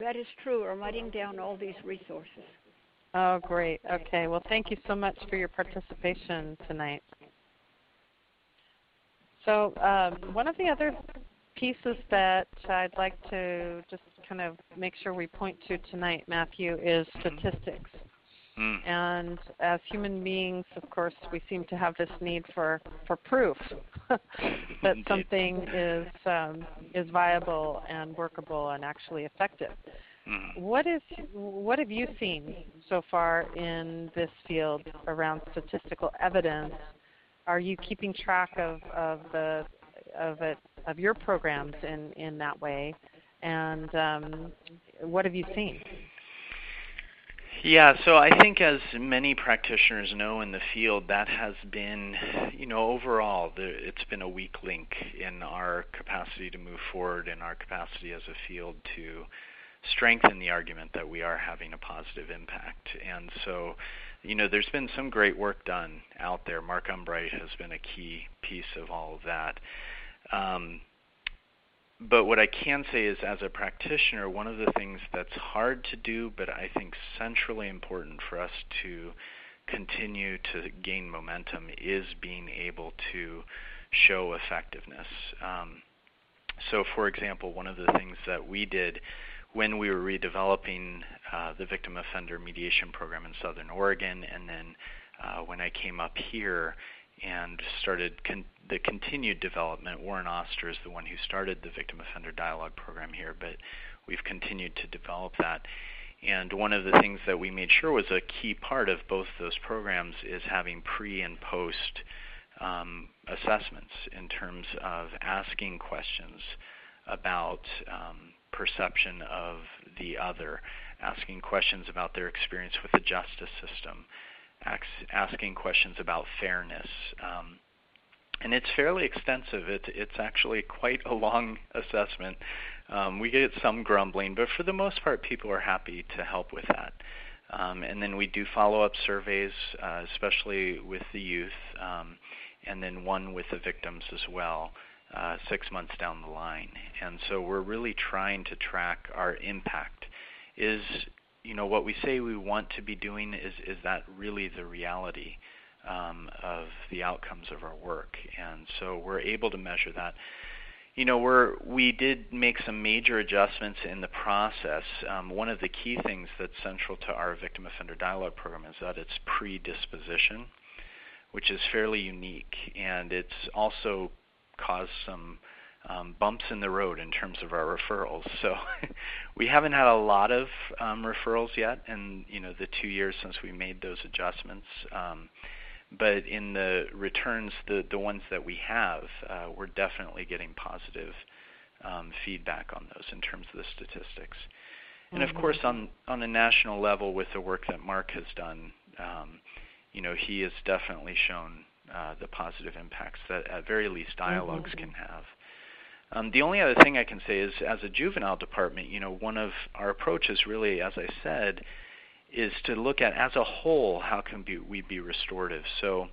That is true. I'm writing down all these resources. Oh, great. Okay. Well, thank you so much for your participation tonight. So, um, one of the other pieces that I'd like to just kind of make sure we point to tonight, Matthew, is statistics. Mm. And as human beings, of course, we seem to have this need for, for proof [laughs] that something is um, is viable and workable and actually effective. Mm. What is what have you seen so far in this field around statistical evidence? Are you keeping track of, of the of it of your programs in, in that way? And um, what have you seen? Yeah, so I think as many practitioners know in the field, that has been, you know, overall, the, it's been a weak link in our capacity to move forward, in our capacity as a field to strengthen the argument that we are having a positive impact. And so, you know, there's been some great work done out there. Mark Umbreit has been a key piece of all of that. Um, but what I can say is, as a practitioner, one of the things that's hard to do, but I think centrally important for us to continue to gain momentum, is being able to show effectiveness. Um, so, for example, one of the things that we did when we were redeveloping uh, the victim offender mediation program in Southern Oregon, and then uh, when I came up here and started con- the continued development. Warren Oster is the one who started the Victim Offender Dialogue program here, but we've continued to develop that. And one of the things that we made sure was a key part of both those programs is having pre and post um, assessments in terms of asking questions about um, perception of the other, asking questions about their experience with the justice system, asking questions about fairness. Um, and it's fairly extensive. It, it's actually quite a long [laughs] assessment. Um, we get some grumbling, but for the most part, people are happy to help with that. Um, and then we do follow-up surveys, uh, especially with the youth, um, and then one with the victims as well, uh, six months down the line. And so we're really trying to track our impact. Is you know what we say we want to be doing is is that really the reality um, of the outcomes of our work? And so we're able to measure that. You know we're we did make some major adjustments in the process. Um, one of the key things that's central to our victim offender dialogue program is that it's predisposition which is fairly unique. And it's also caused some um, bumps in the road in terms of our referrals. [laughs] So we haven't had a lot of um, referrals yet, in you know the two years since we made those adjustments. Um, but in the returns, the the ones that we have, uh, we're definitely getting positive um, feedback on those in terms of the statistics. And of course, on on a national level, with the work that Mark has done, um, you know, he has definitely shown uh, the positive impacts that at very least dialogues mm-hmm. can have. Um, the only other thing I can say is, as a juvenile department, you know, one of our approaches really, as I said, is to look at as a whole how can be, we be restorative. So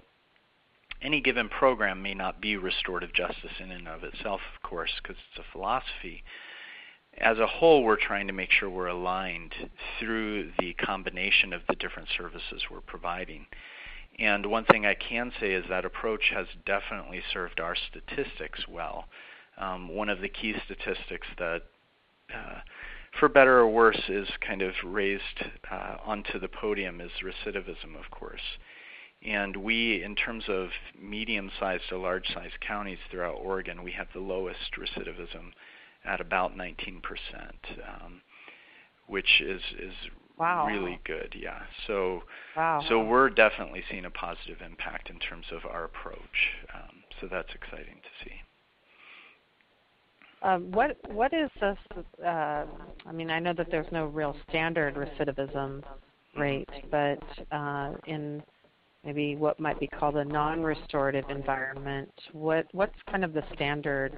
any given program may not be restorative justice in and of itself, of course, because it's a philosophy. As a whole, we're trying to make sure we're aligned through the combination of the different services we're providing. And one thing I can say is that approach has definitely served our statistics well um, one of the key statistics that, uh, for better or worse, is kind of raised uh, onto the podium is recidivism, of course. And we, in terms of medium-sized to large-sized counties throughout Oregon, we have the lowest recidivism at about 19%, um, which is is wow. really good. Yeah. So wow. so we're definitely seeing a positive impact in terms of our approach. Um, so that's exciting to see. Um, what what is this? Uh, I mean, I know that there's no real standard recidivism rate, but uh, in maybe what might be called a non-restorative environment, what what's kind of the standard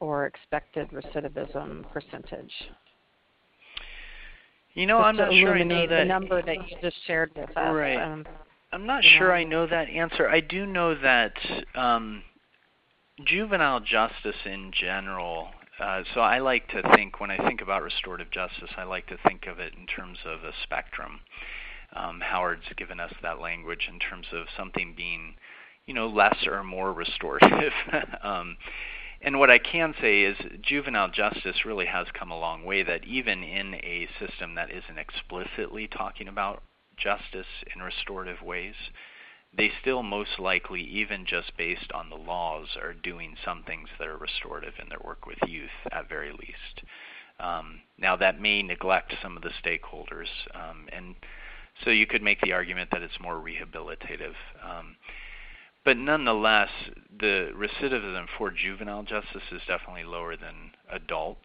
or expected recidivism percentage? You know, I'm not sure I know that the number that you just shared with us. Right. Um, I'm not sure know. I know that answer. I do know that. Um, juvenile justice in general. Uh, so I like to think when I think about restorative justice, I like to think of it in terms of a spectrum. Um, Howard's given us that language in terms of something being, you know, less or more restorative. [laughs] um, and what I can say is juvenile justice really has come a long way. That even in a system that isn't explicitly talking about justice in restorative ways, they still most likely, even just based on the laws, are doing some things that are restorative in their work with youth at very least. Um, now that may neglect some of the stakeholders, um, and so you could make the argument that it's more rehabilitative. Um, but nonetheless, the recidivism for juvenile justice is definitely lower than adult.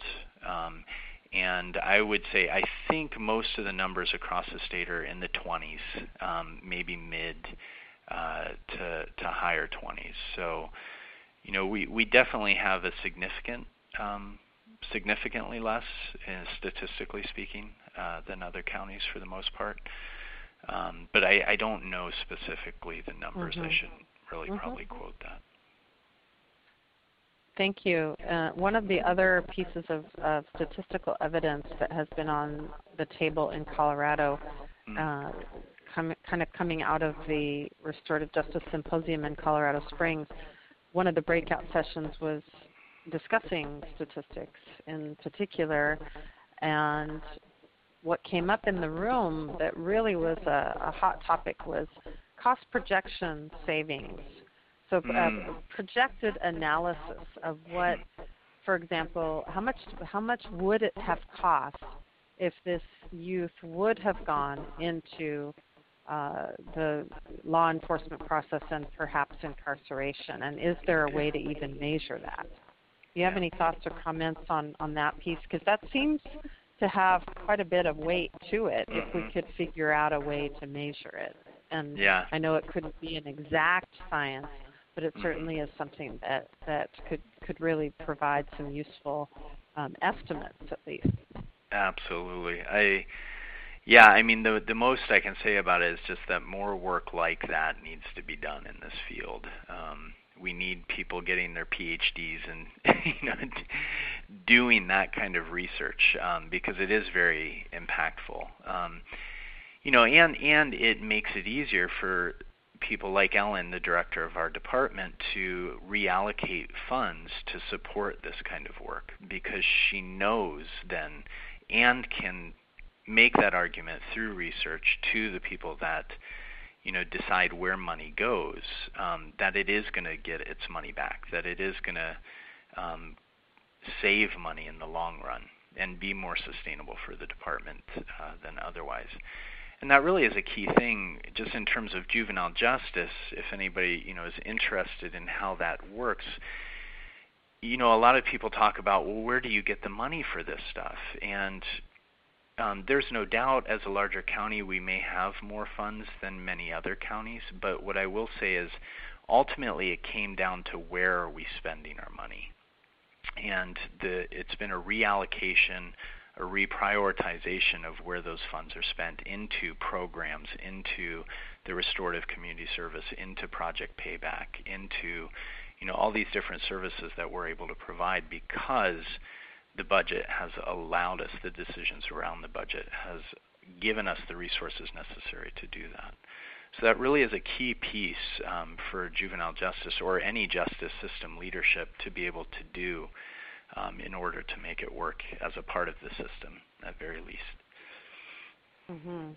Um, and I would say I think most of the numbers across the state are in the 20s, um, maybe mid uh, to to higher 20s. So, you know, we we definitely have a significant um, significantly less, uh, statistically speaking, uh, than other counties for the most part. Um, but I, I don't know specifically the numbers. Mm-hmm. I shouldn't really mm-hmm. probably quote that. Thank you. Uh, one of the other pieces of, of, statistical evidence that has been on the table in Colorado mm. uh, com- kind of coming out of the Restorative Justice Symposium in Colorado Springs, one of the breakout sessions was discussing statistics in particular. And what came up in the room that really was a, a hot topic was cost projection savings. So, uh, mm. projected analysis of what, for example, how much how much would it have cost if this youth would have gone into uh, the law enforcement process and perhaps incarceration? And is there a way to even measure that? Do you have any thoughts or comments on, on that piece? Because that seems to have quite a bit of weight to it if we mm-hmm. could figure out a way to measure it. And yeah. I know it couldn't be an exact science, but it mm-hmm. certainly is something that, that could, could really provide some useful um, estimates at least. Absolutely. I yeah, I mean the the most I can say about it is just that more work like that needs to be done in this field. Um, we need people getting their PhDs and [laughs] you know doing that kind of research um, because it is very impactful. Um, you know, and and it makes it easier for people like Ellen, the director of our department, to reallocate funds to support this kind of work because she knows then and can make that argument through research to the people that you know decide where money goes um, that it is going to get its money back that it is going to um, save money in the long run and be more sustainable for the department uh, than otherwise and that really is a key thing just in terms of juvenile justice if anybody you know is interested in how that works. You know a lot of people talk about well where do you get the money for this stuff? And um, there's no doubt as a larger county we may have more funds than many other counties, but what I will say is ultimately it came down to where are we spending our money. And the, it's been a reallocation, a reprioritization of where those funds are spent into programs, into the restorative community service, into project payback, into you know all these different services that we're able to provide because the budget has allowed us, the decisions around the budget has given us the resources necessary to do that. So that really is a key piece um, for juvenile justice or any justice system leadership to be able to do um, in order to make it work as a part of the system, at very least. Mm-hmm.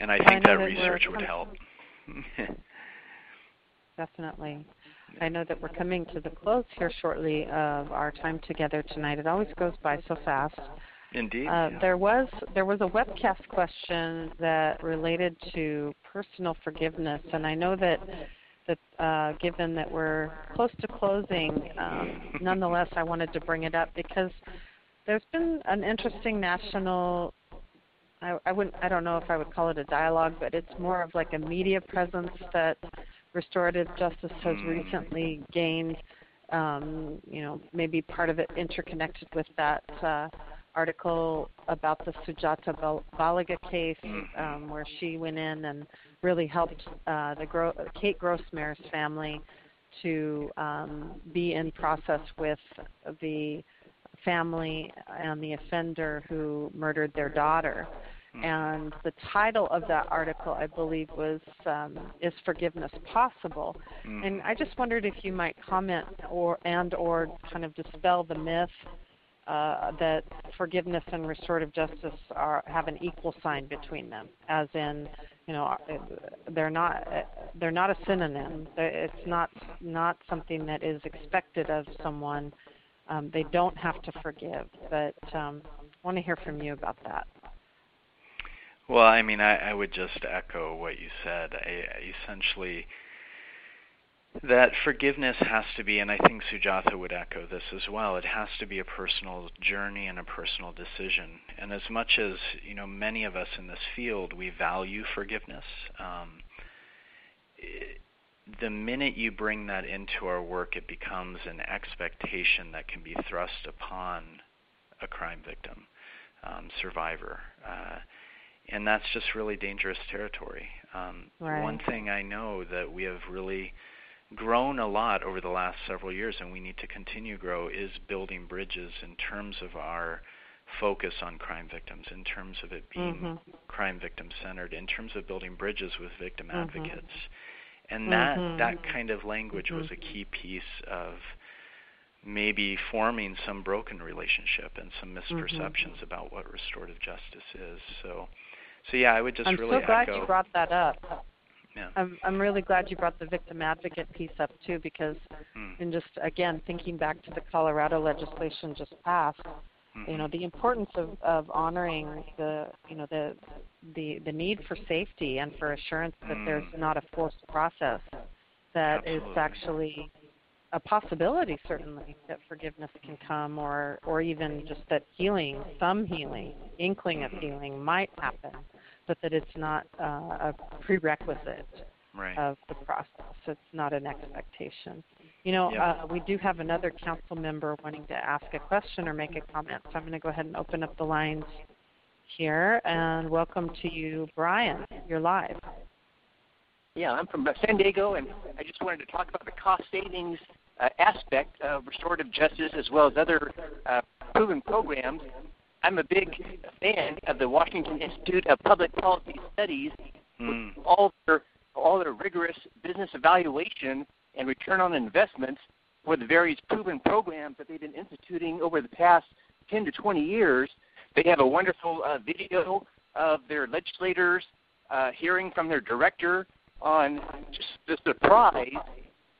And I think I that research would help. [laughs] Definitely. I know that we're coming to the close here shortly of our time together tonight. It always goes by so fast. Indeed. Uh, yeah. There was there was a webcast question that related to personal forgiveness, and I know that that uh, given that we're close to closing, um, nonetheless, I wanted to bring it up because there's been an interesting national. I, I wouldn't. I don't know if I would call it a dialogue, but it's more of like a media presence that restorative justice has hmm. recently gained. Um, you know, maybe part of it interconnected with that uh, article about the Sujatha Baliga case, hmm. um, where she went in and really helped uh, the Gro- Kate Grosmaire's family to um, be in process with the family and the offender who murdered their daughter. Mm-hmm. And the title of that article, I believe, was um, "Is Forgiveness Possible?" Mm. And I just wondered if you might comment or and or kind of dispel the myth uh, that forgiveness and restorative justice are have an equal sign between them, as in, you know, they're not they're not a synonym. It's not not something that is expected of someone. Um, they don't have to forgive, but um, I want to hear from you about that. Well, I mean, I, I would just echo what you said. I, essentially, that forgiveness has to be, and I think Sujatha would echo this as well. It has to be a personal journey and a personal decision. And as much as you know, many of us in this field we value forgiveness. Um, it, the minute you bring that into our work, it becomes an expectation that can be thrust upon a crime victim, um, survivor. Uh, and that's just really dangerous territory. Um, right. One thing I know that we have really grown a lot over the last several years, and we need to continue to grow, is building bridges in terms of our focus on crime victims, in terms of it being mm-hmm. crime victim centered, in terms of building bridges with victim mm-hmm. advocates. And that mm-hmm. that kind of language was a key piece of maybe forming some broken relationship and some mm-hmm. misperceptions about what restorative justice is. So so yeah, I would just I'm really so glad echo. you brought that up. Yeah. I'm I'm really glad you brought the victim advocate piece up too because hmm. in just again thinking back to the Colorado legislation just passed, hmm you know, the importance of, of honoring the you know the the the need for safety and for assurance that mm. there's not a forced process that Absolutely. is actually a possibility certainly that forgiveness can come or or even just that healing some healing inkling of healing might happen but that it's not uh, a prerequisite right. of the process it's not an expectation you know yep. uh, we do have another council member wanting to ask a question or make a comment so i'm going to go ahead and open up the lines here and welcome to you brian you're live Yeah, I'm from San Diego, and I just wanted to talk about the cost savings uh, aspect of restorative justice as well as other uh, proven programs. I'm a big fan of the Washington Institute of Public Policy Studies, mm. all their all their rigorous business evaluation and return on investments for the various proven programs that they've been instituting over the past 10 to 20 years. They have a wonderful uh, video of their legislators uh, hearing from their director on just the surprise,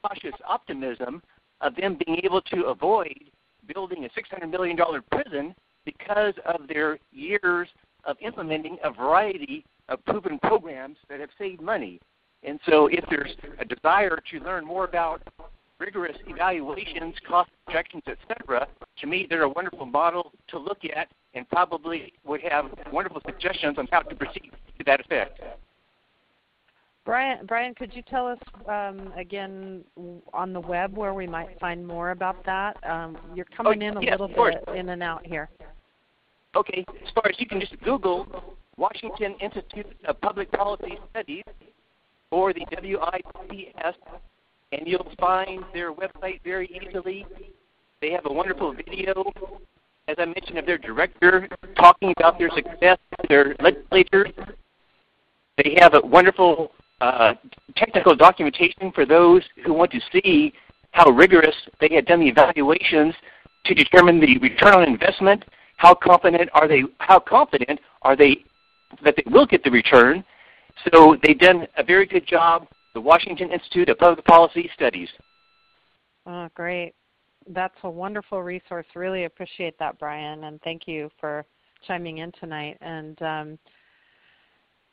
cautious optimism of them being able to avoid building a $600 million prison because of their years of implementing a variety of proven programs that have saved money. And so, if there's a desire to learn more about rigorous evaluations, cost projections, etc., to me, they're a wonderful model to look at and probably would have wonderful suggestions on how to proceed to that effect. Brian, Brian, could you tell us um, again on the web where we might find more about that? Um, you're coming oh, in a yes, little bit in and out here. Okay, as far as you can just Google Washington Institute of Public Policy Studies or the WIPS, and you'll find their website very easily. They have a wonderful video, as I mentioned, of their director talking about their success, their legislature. They have a wonderful uh, technical documentation for those who want to see how rigorous they had done the evaluations to determine the return on investment. How confident are they? How confident are they that they will get the return? So they've done a very good job. The Washington Institute of Public Policy Studies. Oh, great! That's a wonderful resource. Really appreciate that, Brian, and thank you for chiming in tonight. And um,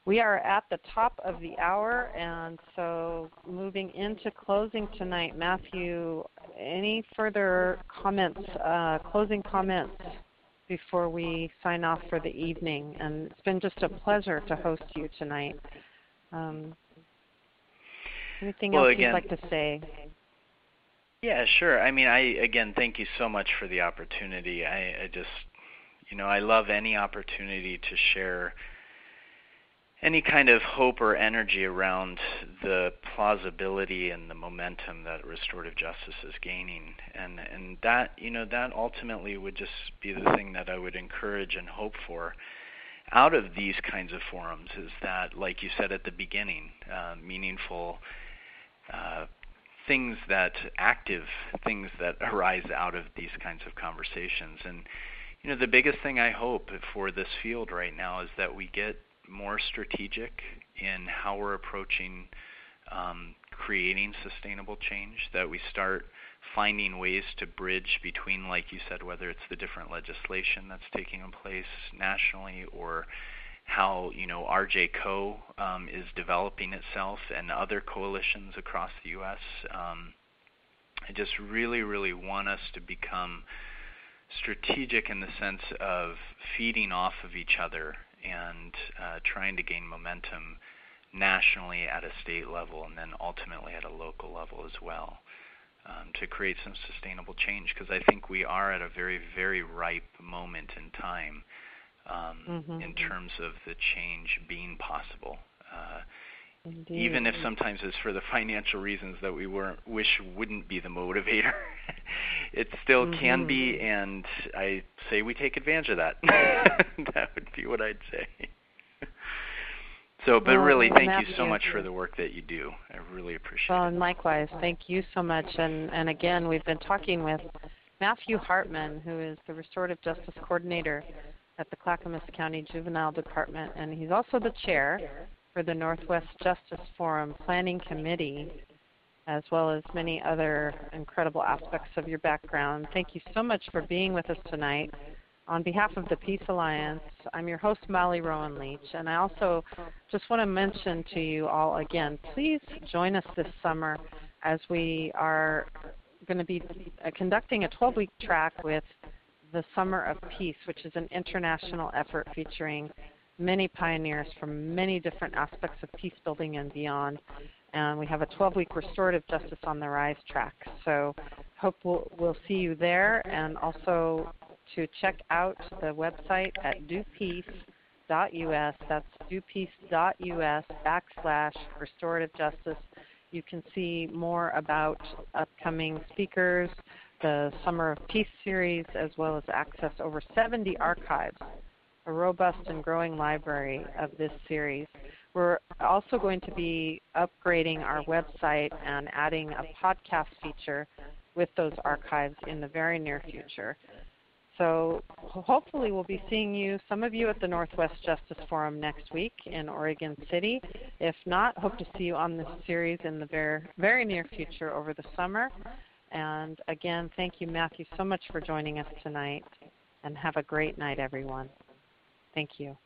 we are at the top of the hour, and so moving into closing tonight, Matthew, any further comments, uh, closing comments before we sign off for the evening? And it's been just a pleasure to host you tonight. Um, anything well, else again, you'd like to say? Yeah, sure. I mean, I again thank you so much for the opportunity. I, I just, you know, I love any opportunity to share any kind of hope or energy around the plausibility and the momentum that restorative justice is gaining. And and that you know that ultimately would just be the thing that I would encourage and hope for out of these kinds of forums is that like you said at the beginning uh, meaningful uh, things that active things that [laughs] arise out of these kinds of conversations. And you know the biggest thing I hope for this field right now is that we get more strategic in how we're approaching um, creating sustainable change, that we start finding ways to bridge between, like you said, whether it's the different legislation that's taking place nationally or how you know RJCO um, is developing itself and other coalitions across the U.S. Um, I just really, really want us to become strategic in the sense of feeding off of each other and uh, trying to gain momentum nationally at a state level and then ultimately at a local level as well um, to create some sustainable change because I think we are at a very, very ripe moment in time um, mm-hmm. in terms of the change being possible. Uh, Indeed. Even if sometimes it's for the financial reasons that we weren't wish wouldn't be the motivator, it still mm-hmm. can be, mm-hmm. and I say we take advantage of that. [laughs] that would be what I'd say. So, but well, really, thank you so much for the work that you do. I really appreciate well, it. and likewise, thank you so much. And, and again, we've been talking with Matthew Hartman, who is the Restorative Justice Coordinator at the Clackamas County Juvenile Department, and he's also the chair for the Northwest Justice Forum Planning Committee, as well as many other incredible aspects of your background. Thank you so much for being with us tonight. On behalf of the Peace Alliance, I'm your host, Molly Rowan Leach, and I also just want to mention to you all again please join us this summer as we are going to be conducting a 12 week track with the Summer of Peace, which is an international effort featuring many pioneers from many different aspects of peace building and beyond. And we have a 12 week restorative justice on the rise track. So hope we'll, we'll see you there and also to check out the website at dopeace, dupeace.us. That's dupeace.us backslash restorative justice. You can see more about upcoming speakers, the Summer of Peace series, as well as access over 70 archives, a robust and growing library of this series. We're also going to be upgrading our website and adding a podcast feature with those archives in the very near future. So hopefully we'll be seeing you, some of you at the Northwest Justice Forum next week in Oregon City. If not, hope to see you on this series in the very, very near future over the summer. And again, thank you, Matthew, so much for joining us tonight. And have a great night, everyone. Thank you.